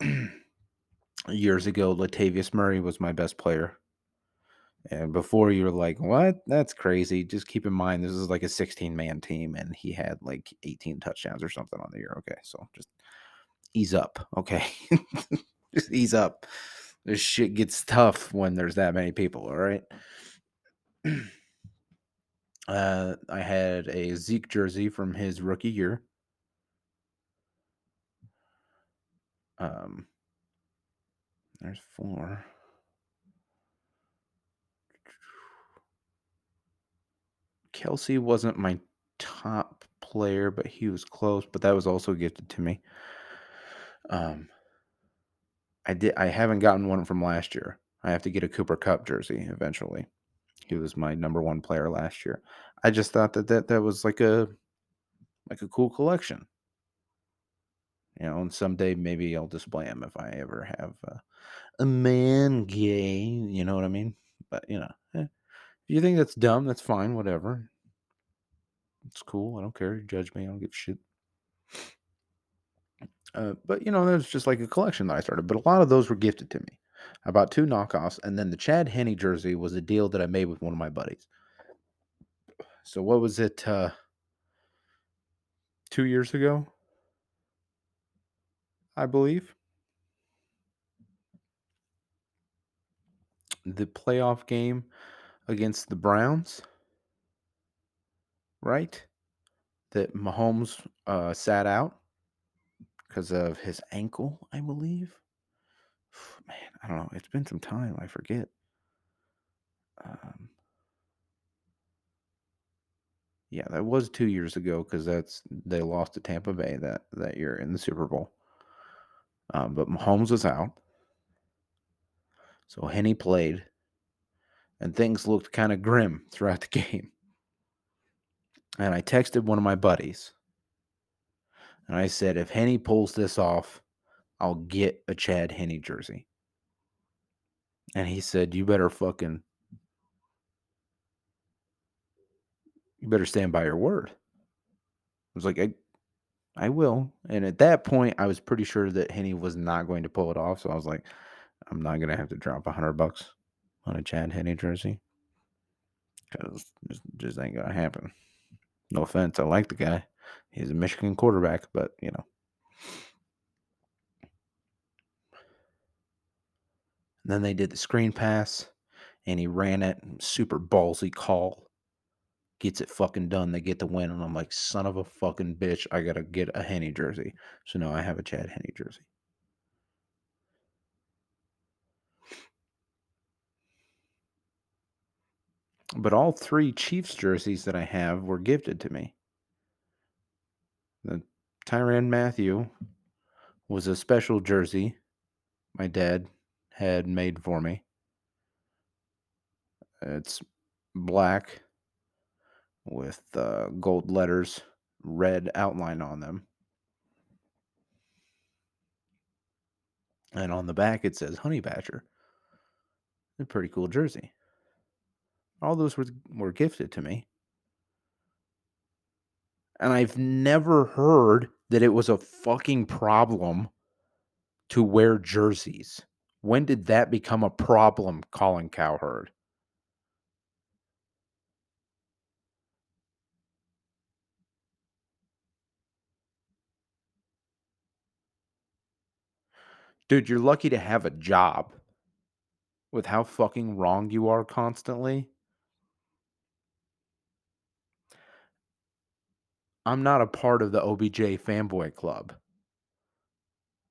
Years ago, Latavius Murray was my best player. And before you were like, what? That's crazy. Just keep in mind, this is like a 16 man team, and he had like 18 touchdowns or something on the year. Okay. So just ease up. Okay. just ease up. This shit gets tough when there's that many people. All right. uh, I had a Zeke jersey from his rookie year. Um, there's four. Kelce wasn't my top player, but he was close. But that was also gifted to me. Um, I did. I haven't gotten one from last year. I have to get a Cooper Kupp jersey eventually. He was my number one player last year. I just thought that that, that was like a like a cool collection. You know, and someday maybe I'll display him if I ever have uh, a man gay. You know what I mean? But you know, eh, if you think that's dumb, that's fine. Whatever. It's cool. I don't care. Judge me. I don't give shit. Uh, but you know, there's just like a collection that I started. But a lot of those were gifted to me. I bought two knockoffs, and then the Chad Henne jersey was a deal that I made with one of my buddies. So what was it? Uh, two years ago, I believe. The playoff game against the Browns, right? That Mahomes uh, sat out because of his ankle, I believe. Man, I don't know. It's been some time. I forget. Um, yeah, that was two years ago because that's they lost to Tampa Bay that that year in the Super Bowl. Um, but Mahomes was out, so Henne played, and things looked kind of grim throughout the game. And I texted one of my buddies, and I said, if Henne pulls this off, I'll get a Chad Henne jersey. And he said, You better fucking you better stand by your word. I was like, I I will. And at that point, I was pretty sure that Henne was not going to pull it off. So I was like, I'm not gonna have to drop a hundred bucks on a Chad Henne jersey. Because just, just ain't gonna happen. No offense, I like the guy. He's a Michigan quarterback, but you know. And then they did the screen pass, and he ran it. Super ballsy call. Gets it fucking done. They get the win, and I'm like, son of a fucking bitch. I gotta get a Henne jersey. So now I have a Chad Henne jersey. But all three Chiefs jerseys that I have were gifted to me. The Tyrann Mathieu was a special jersey my dad had made for me. It's black with uh, gold letters, red outline on them. And on the back it says Honey Badger. A pretty cool jersey. All those were, were gifted to me. And I've never heard that it was a fucking problem to wear jerseys. When did that become a problem, Colin Cowherd? Dude, you're lucky to have a job with how fucking wrong you are constantly. I'm not a part of the OBJ fanboy club.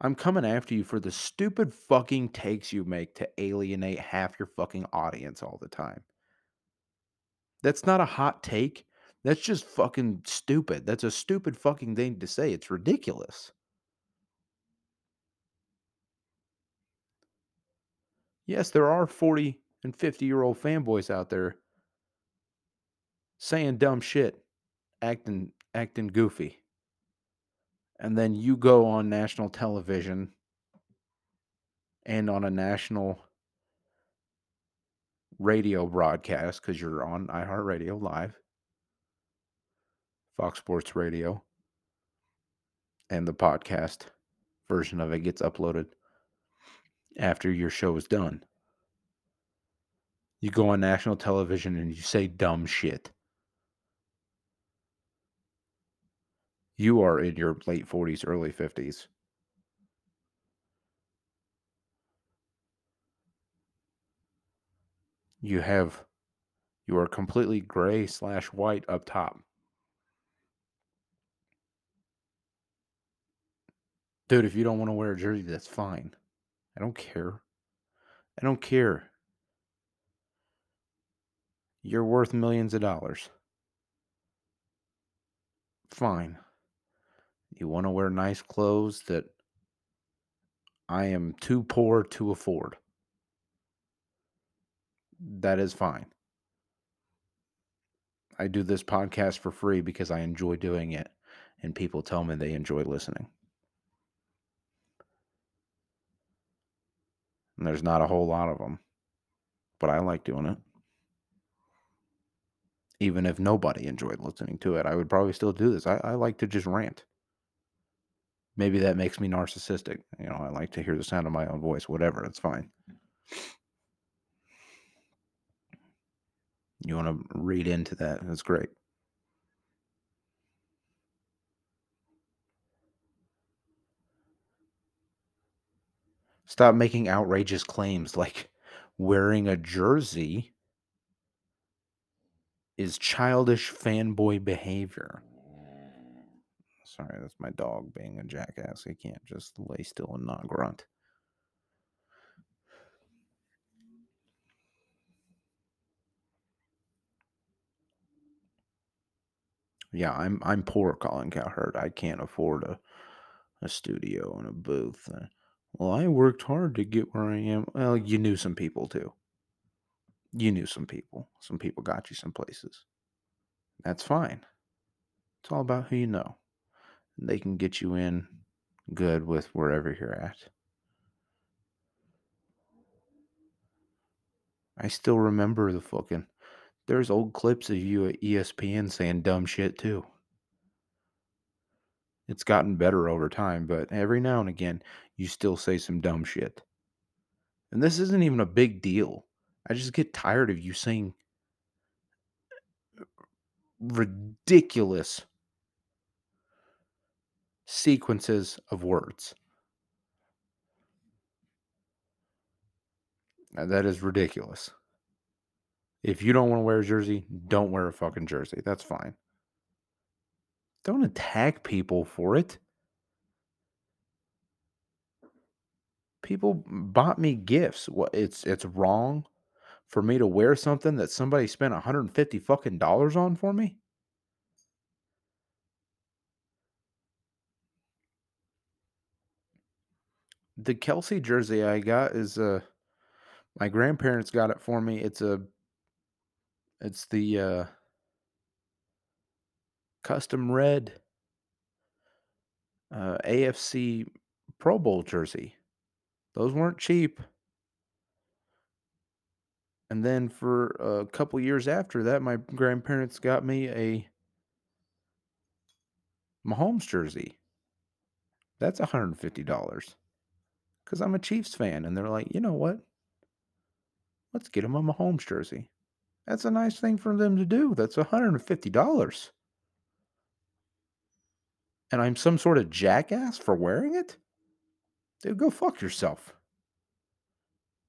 I'm coming after you for the stupid fucking takes you make to alienate half your fucking audience all the time. That's not a hot take. That's just fucking stupid. That's a stupid fucking thing to say. It's ridiculous. Yes, there are 40 and 50 year old fanboys out there saying dumb shit, acting acting goofy. And then you go on national television and on a national radio broadcast because you're on iHeartRadio live, Fox Sports Radio, and the podcast version of it gets uploaded after your show is done. You go on national television and you say dumb shit. You are in your late 40s, early 50s. You have, you are completely gray slash white up top. Dude, if you don't want to wear a jersey, that's fine. I don't care. I don't care. You're worth millions of dollars. Fine. You want to wear nice clothes that I am too poor to afford. That is fine. I do this podcast for free because I enjoy doing it, and people tell me they enjoy listening. And there's not a whole lot of them, but I like doing it. Even if nobody enjoyed listening to it, I would probably still do this. I, I like to just rant. Maybe that makes me narcissistic. You know, I like to hear the sound of my own voice, whatever, it's fine. You want to read into that, that's great. Stop making outrageous claims like wearing a jersey is childish fanboy behavior. Sorry, that's my dog being a jackass. He can't just lay still and not grunt. Yeah, I'm I'm poor, Colin Cowherd. I can't afford a a studio and a booth. Uh, well, I worked hard to get where I am. Well, you knew some people too. You knew some people. Some people got you some places. That's fine. It's all about who you know. They can get you in good with wherever you're at. I still remember the fucking. There's old clips of you at ESPN saying dumb shit too. It's gotten better over time, but every now and again, you still say some dumb shit. And this isn't even a big deal. I just get tired of you saying ridiculous sequences of words. Now, that is ridiculous. If you don't want to wear a jersey, don't wear a fucking jersey. That's fine. Don't attack people for it. People bought me gifts. What it's it's wrong for me to wear something that somebody spent 150 fucking dollars on for me? The Kelce jersey I got is uh my grandparents got it for me. It's a it's the uh custom red uh, AFC Pro Bowl jersey. Those weren't cheap. And then for a couple years after that, my grandparents got me a Mahomes jersey. That's $150 because I'm a Chiefs fan. And they're like, you know what? Let's get him a Mahomes jersey. That's a nice thing for them to do. That's $150 and I'm some sort of jackass for wearing it? Dude, go fuck yourself.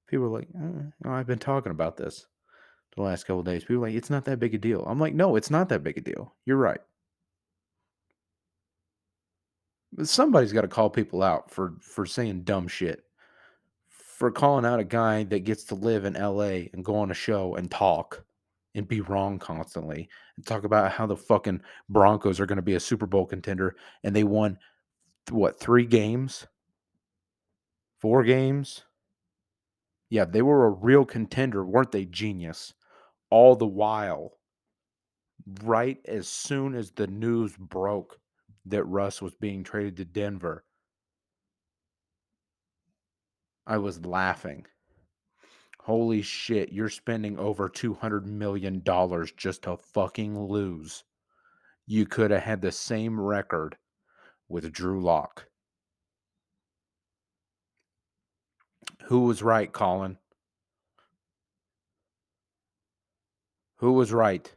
People are like, oh, I've been talking about this the last couple days. People are like, it's not that big a deal. I'm like, no, it's not that big a deal. You're right. But somebody's got to call people out for for saying dumb shit. For calling out a guy that gets to live in LA and go on a show and talk and be wrong constantly and talk about how the fucking Broncos are going to be a Super Bowl contender and they won what, 3 games? 4 games? Yeah, they were a real contender, weren't they, genius? All the while right as soon as the news broke that Russ was being traded to Denver, I was laughing. Holy shit, you're spending over $200 million just to fucking lose. You could have had the same record with Drew Lock. Who was right, Colin? Who was right?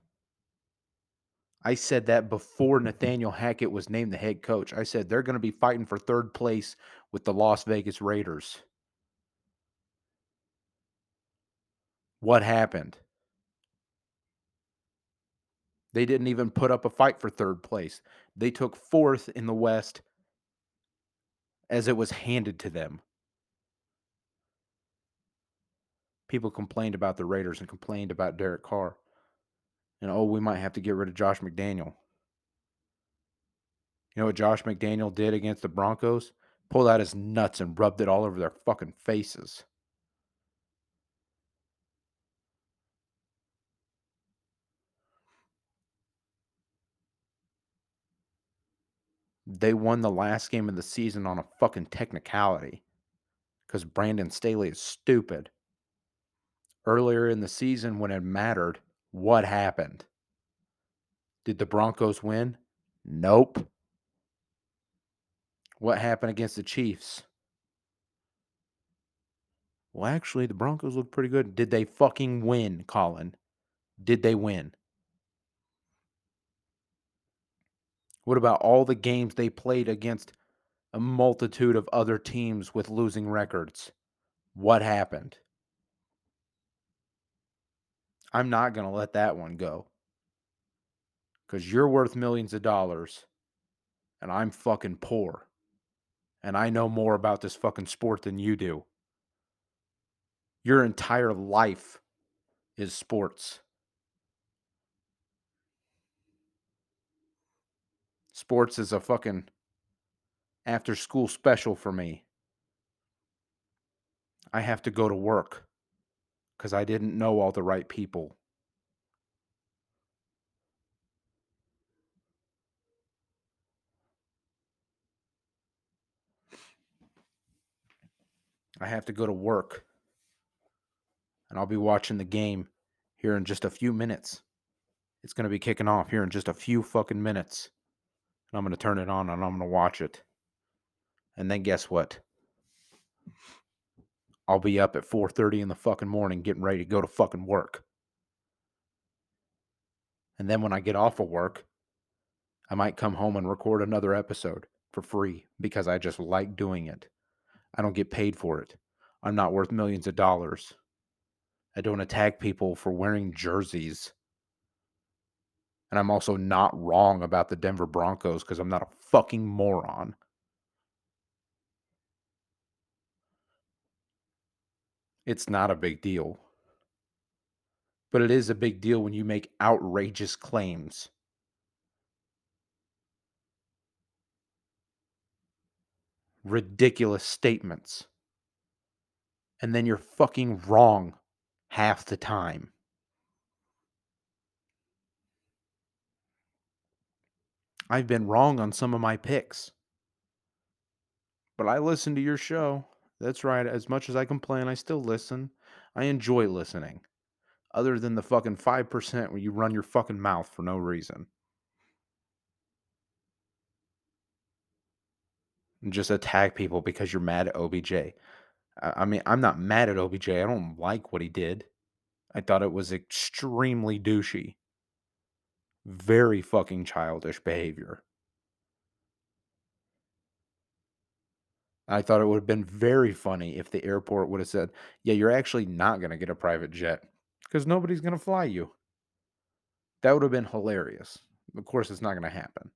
I said that before mm-hmm. Nathaniel Hackett was named the head coach. I said they're going to be fighting for third place with the Las Vegas Raiders. What happened? They didn't even put up a fight for third place. They took fourth in the West as it was handed to them. People complained about the Raiders and complained about Derek Carr. And oh, we might have to get rid of Josh McDaniel. You know what Josh McDaniel did against the Broncos? Pulled out his nuts and rubbed it all over their fucking faces. They won the last game of the season on a fucking technicality because Brandon Staley is stupid. Earlier in the season, when it mattered, what happened? Did the Broncos win? Nope. What happened against the Chiefs? Well, actually, the Broncos looked pretty good. Did they fucking win, Colin? Did they win? What about all the games they played against a multitude of other teams with losing records? What happened? I'm not going to let that one go. Because you're worth millions of dollars and I'm fucking poor. And I know more about this fucking sport than you do. Your entire life is sports. Sports is a fucking after school special for me. I have to go to work because I didn't know all the right people. I have to go to work. And I'll be watching the game here in just a few minutes. It's going to be kicking off here in just a few fucking minutes. And I'm going to turn it on and I'm going to watch it. And then guess what? I'll be up at 4:30 in the fucking morning getting ready to go to fucking work. And then when I get off of work, I might come home and record another episode for free because I just like doing it. I don't get paid for it. I'm not worth millions of dollars. I don't attack people for wearing jerseys. And I'm also not wrong about the Denver Broncos because I'm not a fucking moron. It's not a big deal. But it is a big deal when you make outrageous claims. Ridiculous statements. And then you're fucking wrong half the time. I've been wrong on some of my picks. But I listen to your show. That's right. As much as I complain, I still listen. I enjoy listening. Other than the fucking 5% where you run your fucking mouth for no reason. And just attack people because you're mad at OBJ. I I mean, I'm not mad at OBJ. I don't like what he did. I thought it was extremely douchey. Very fucking childish behavior. I thought it would have been very funny if the airport would have said, Yeah, you're actually not going to get a private jet because nobody's going to fly you. That would have been hilarious. Of course, it's not going to happen.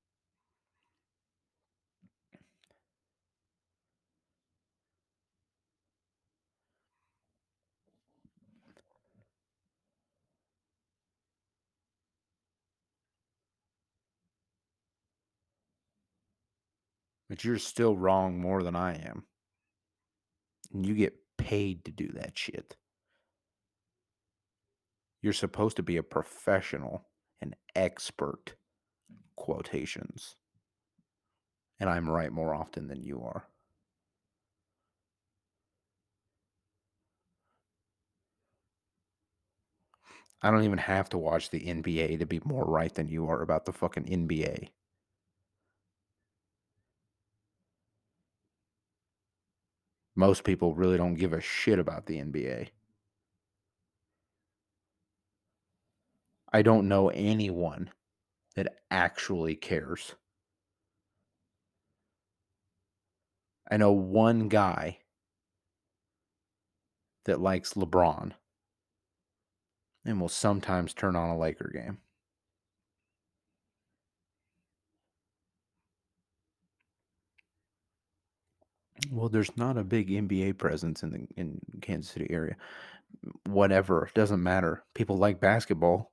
But you're still wrong more than I am. And you get paid to do that shit. You're supposed to be a professional, an expert, quotations. And I'm right more often than you are. I don't even have to watch the NBA to be more right than you are about the fucking NBA. Most people really don't give a shit about the NBA. I don't know anyone that actually cares. I know one guy that likes LeBron and will sometimes turn on a Laker game. Well, there's not a big NBA presence in the in Kansas City area. Whatever, it doesn't matter. People like basketball.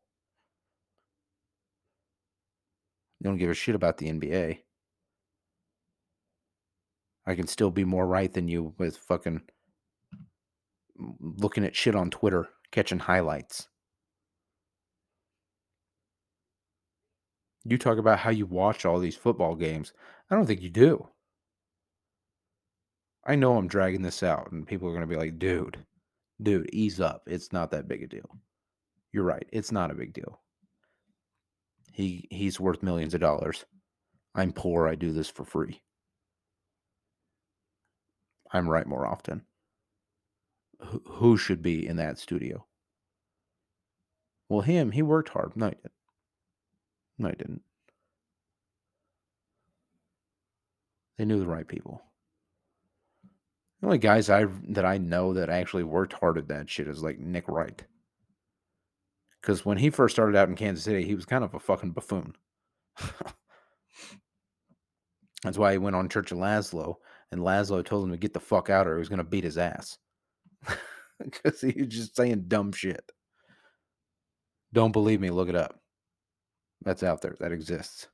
They don't give a shit about the NBA. I can still be more right than you with fucking looking at shit on Twitter, catching highlights. You talk about how you watch all these football games. I don't think you do. I know I'm dragging this out, and people are going to be like, dude, dude, ease up. It's not that big a deal. You're right. It's not a big deal. He he's worth millions of dollars. I'm poor. I do this for free. I'm right more often. Who, who should be in that studio? Well, him, he worked hard. No, he didn't. No, he didn't. They knew the right people. The only guys I that I know that actually worked hard at that shit is like Nick Wright. Because when he first started out in Kansas City, he was kind of a fucking buffoon. That's why he went on Church of Lazlo, and Lazlo told him to get the fuck out or he was going to beat his ass. Because he was just saying dumb shit. Don't believe me, look it up. That's out there, that exists.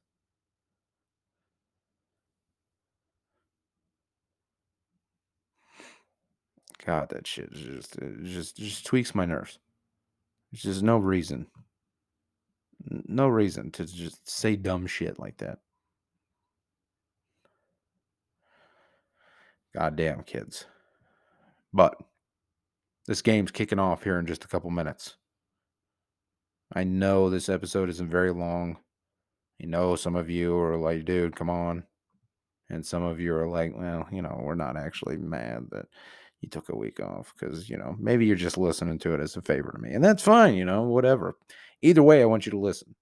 God, that shit just just just tweaks my nerves. There's just no reason. No reason to just say dumb shit like that. Goddamn kids. But this game's kicking off here in just a couple minutes. I know this episode isn't very long. You know, some of you are like, dude, come on. And some of you are like, well, you know, we're not actually mad that you took a week off because, you know, maybe you're just listening to it as a favor to me. And that's fine, you know, whatever. Either way, I want you to listen.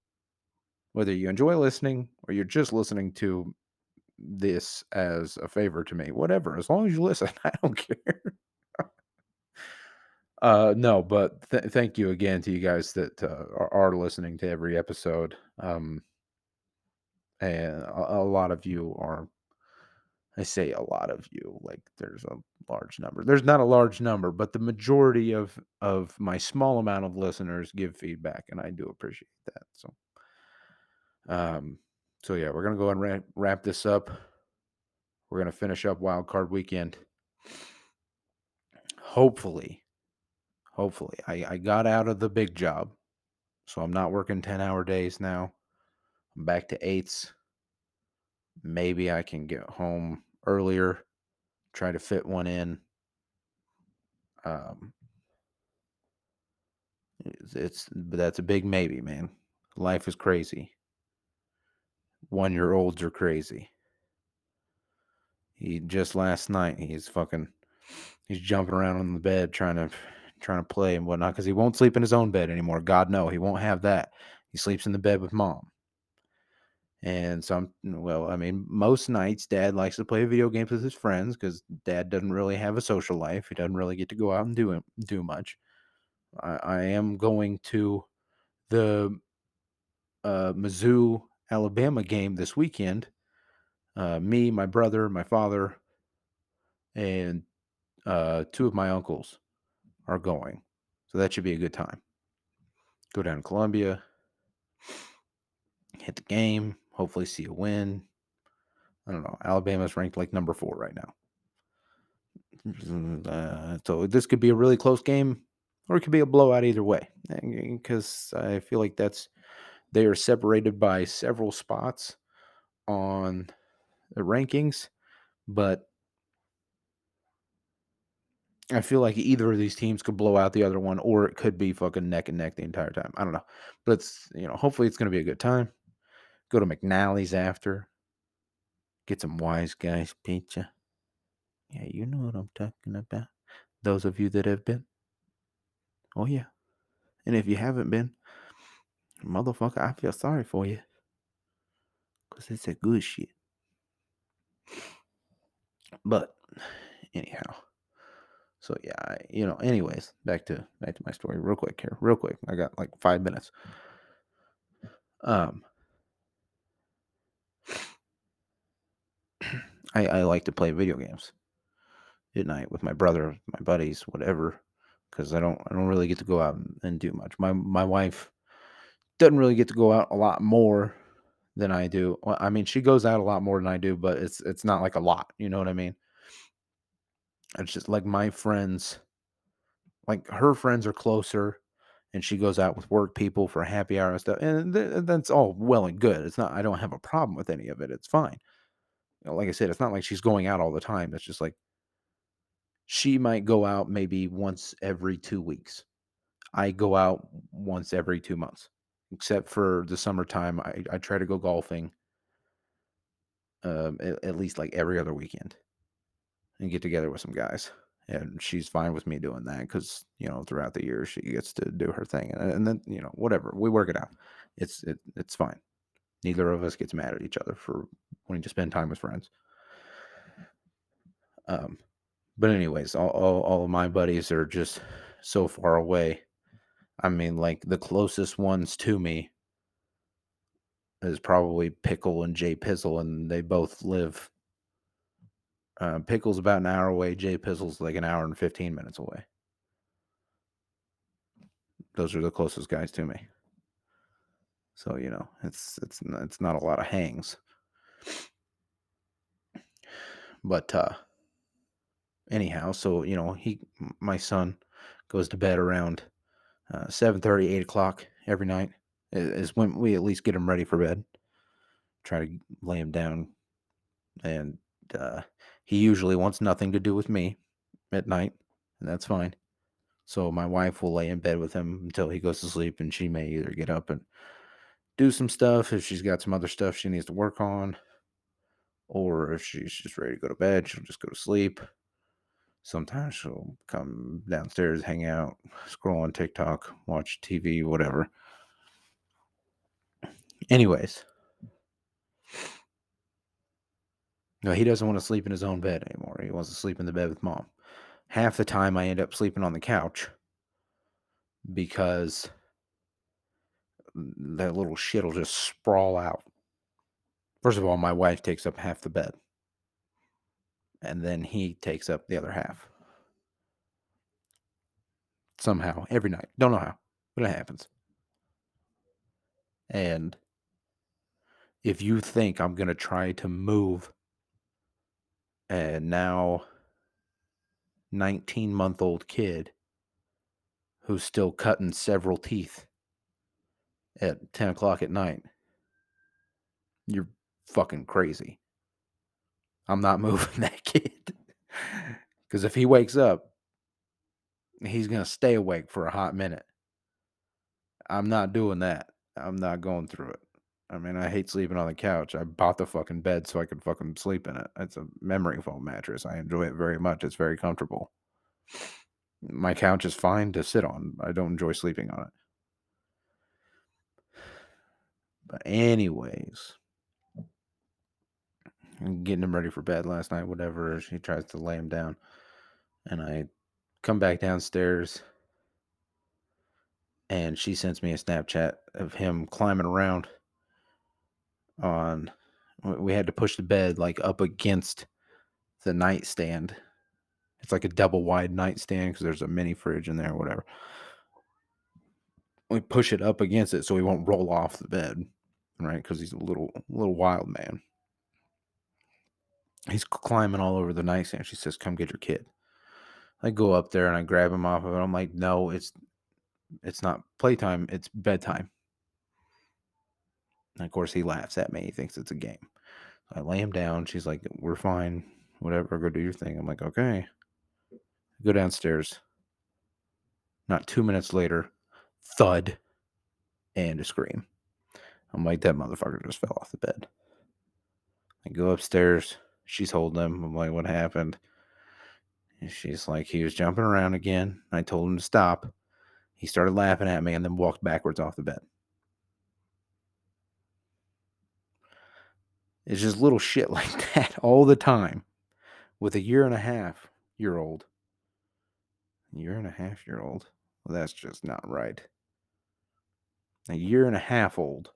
Whether you enjoy listening or you're just listening to this as a favor to me, whatever, as long as you listen, I don't care. uh, no, but th- thank you again to you guys that uh, are, are, listening to every episode. Um, and a, a lot of you are I say a lot of you, like there's a large number. There's not a large number, but the majority of of my small amount of listeners give feedback, and I do appreciate that. So, um, so yeah, we're gonna go and wrap, wrap this up. We're gonna finish up Wild Card Weekend. Hopefully, hopefully, I I got out of the big job, so I'm not working ten hour days now. I'm back to eights maybe I can get home earlier, try to fit one in. Um, it's, it's but that's a big maybe, man. Life is crazy. One year olds are crazy. He just last night he's fucking he's jumping around on the bed trying to trying to play and whatnot because he won't sleep in his own bed anymore. God no, he won't have that. He sleeps in the bed with mom. And some, well, I mean, most nights dad likes to play video games with his friends because dad doesn't really have a social life. He doesn't really get to go out and do do much. I, I am going to the uh, Mizzou Alabama game this weekend. Uh, me, my brother, my father, and uh, two of my uncles are going. So that should be a good time. Go down to Columbia, hit the game, hopefully see a win. I don't know. Alabama's ranked like number four right now. Uh, so this could be a really close game, or it could be a blowout either way. Because I feel like that's they are separated by several spots on the rankings, but I feel like either of these teams could blow out the other one, or it could be fucking neck and neck the entire time. I don't know, but it's you know, hopefully it's going to be a good time. Go to McNally's after, get some wise guys pizza. Yeah, you know what I'm talking about. Those of you that have been. Oh yeah, and if you haven't been, motherfucker, I feel sorry for you, cause it's a good shit. But anyhow. So yeah, I, you know. Anyways, back to back to my story, real quick here, real quick. I got like five minutes. Um, I I like to play video games at night with my brother, my buddies, whatever, because I don't I don't really get to go out and, do much. My my wife doesn't really get to go out a lot more than I do. I mean, she goes out a lot more than I do, but it's it's not like a lot. You know what I mean? It's just like my friends, like her friends are closer, and she goes out with work people for happy hour and stuff, and th- that's all well and good. It's not. I don't have a problem with any of it. It's fine. You know, like I said, it's not like she's going out all the time. It's just like she might go out maybe once every two weeks. I go out once every two months, except for the summertime. I, I try to go golfing um, at, at least like every other weekend and get together with some guys. And she's fine with me doing that because you know throughout the year she gets to do her thing, and, and then you know whatever we work it out. It's it, it's fine. Neither of us gets mad at each other for wanting to spend time with friends. Um, but anyways, all, all all of my buddies are just so far away. I mean, like the closest ones to me is probably Pickle and Jay Pizzle, and they both live uh, Pickle's about an hour away. Jay Pizzle's like an hour and 15 minutes away. Those are the closest guys to me. So, you know, it's it's it's not a lot of hangs. But uh anyhow, so you know, he my son goes to bed around uh 7 30, 8 o'clock every night is when we at least get him ready for bed. Try to lay him down and uh he usually wants nothing to do with me at night, and that's fine. So my wife will lay in bed with him until he goes to sleep, and she may either get up and do some stuff if she's got some other stuff she needs to work on, or if she's just ready to go to bed, she'll just go to sleep. Sometimes she'll come downstairs, hang out, scroll on TikTok, watch TV, whatever. Anyways, no, he doesn't want to sleep in his own bed anymore. He wants to sleep in the bed with mom. Half the time, I end up sleeping on the couch because that little shit will just sprawl out. First of all, my wife takes up half the bed, and then he takes up the other half. Somehow, every night. Don't know how, but it happens. And if you think I'm going to try to move and now 19 month old kid who's still cutting several teeth at 10 o'clock at night. You're fucking crazy. I'm not moving that kid. Because if he wakes up, he's going to stay awake for a hot minute. I'm not doing that. I'm not going through it. I mean, I hate sleeping on the couch. I bought the fucking bed so I could fucking sleep in it. It's a memory foam mattress. I enjoy it very much. It's very comfortable. My couch is fine to sit on. I don't enjoy sleeping on it. But anyways, getting him ready for bed last night, whatever. She tries to lay him down. And I come back downstairs and she sends me a Snapchat of him climbing around on we had to push the bed like up against the nightstand. It's like a double wide nightstand because there's a mini fridge in there whatever. We push it up against it so he won't roll off the bed, right? Because he's a little little wild man. He's climbing all over the nightstand. She says, "Come get your kid." I go up there and I grab him off of it. I'm like, "No, it's it's not playtime. It's bedtime." And of course, he laughs at me. He thinks it's a game. I lay him down. She's like, "We're fine. Whatever. Go do your thing." I'm like, "Okay." go downstairs. Not two minutes later, thud and a scream. I'm like, that motherfucker just fell off the bed. I go upstairs. She's holding him. I'm like, what happened? And she's like, he was jumping around again. I told him to stop. He started laughing at me and then walked backwards off the bed. It's just little shit like that all the time with a year and a half year old. A year and a half year old. Well, that's just not right. A year and a half old.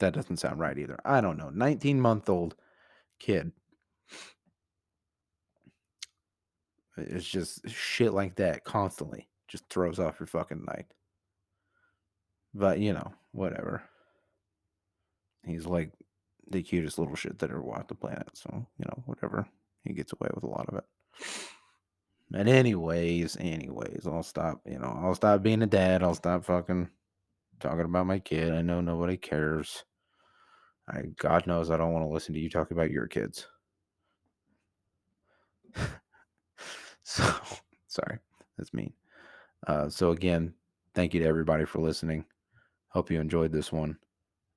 That doesn't sound right either. I don't know. 19 month old kid. It's just shit like that constantly. Just throws off your fucking night. But, you know, whatever. He's like the cutest little shit that ever walked the planet. So, you know, whatever. He gets away with a lot of it. But anyways, anyways, I'll stop, you know, I'll stop being a dad. I'll stop fucking talking about my kid. I know nobody cares. I God knows I don't want to listen to you talk about your kids. so sorry, that's mean. Uh, so again, thank you to everybody for listening. Hope you enjoyed this one.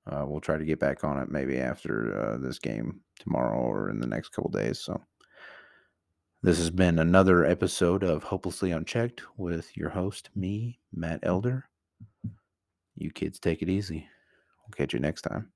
Uh, we'll try to get back on it maybe after uh, this game tomorrow or in the next couple days. So this has been another episode of Hopelessly Unchecked with your host, me, Matt Elder. You kids take it easy. We'll catch you next time.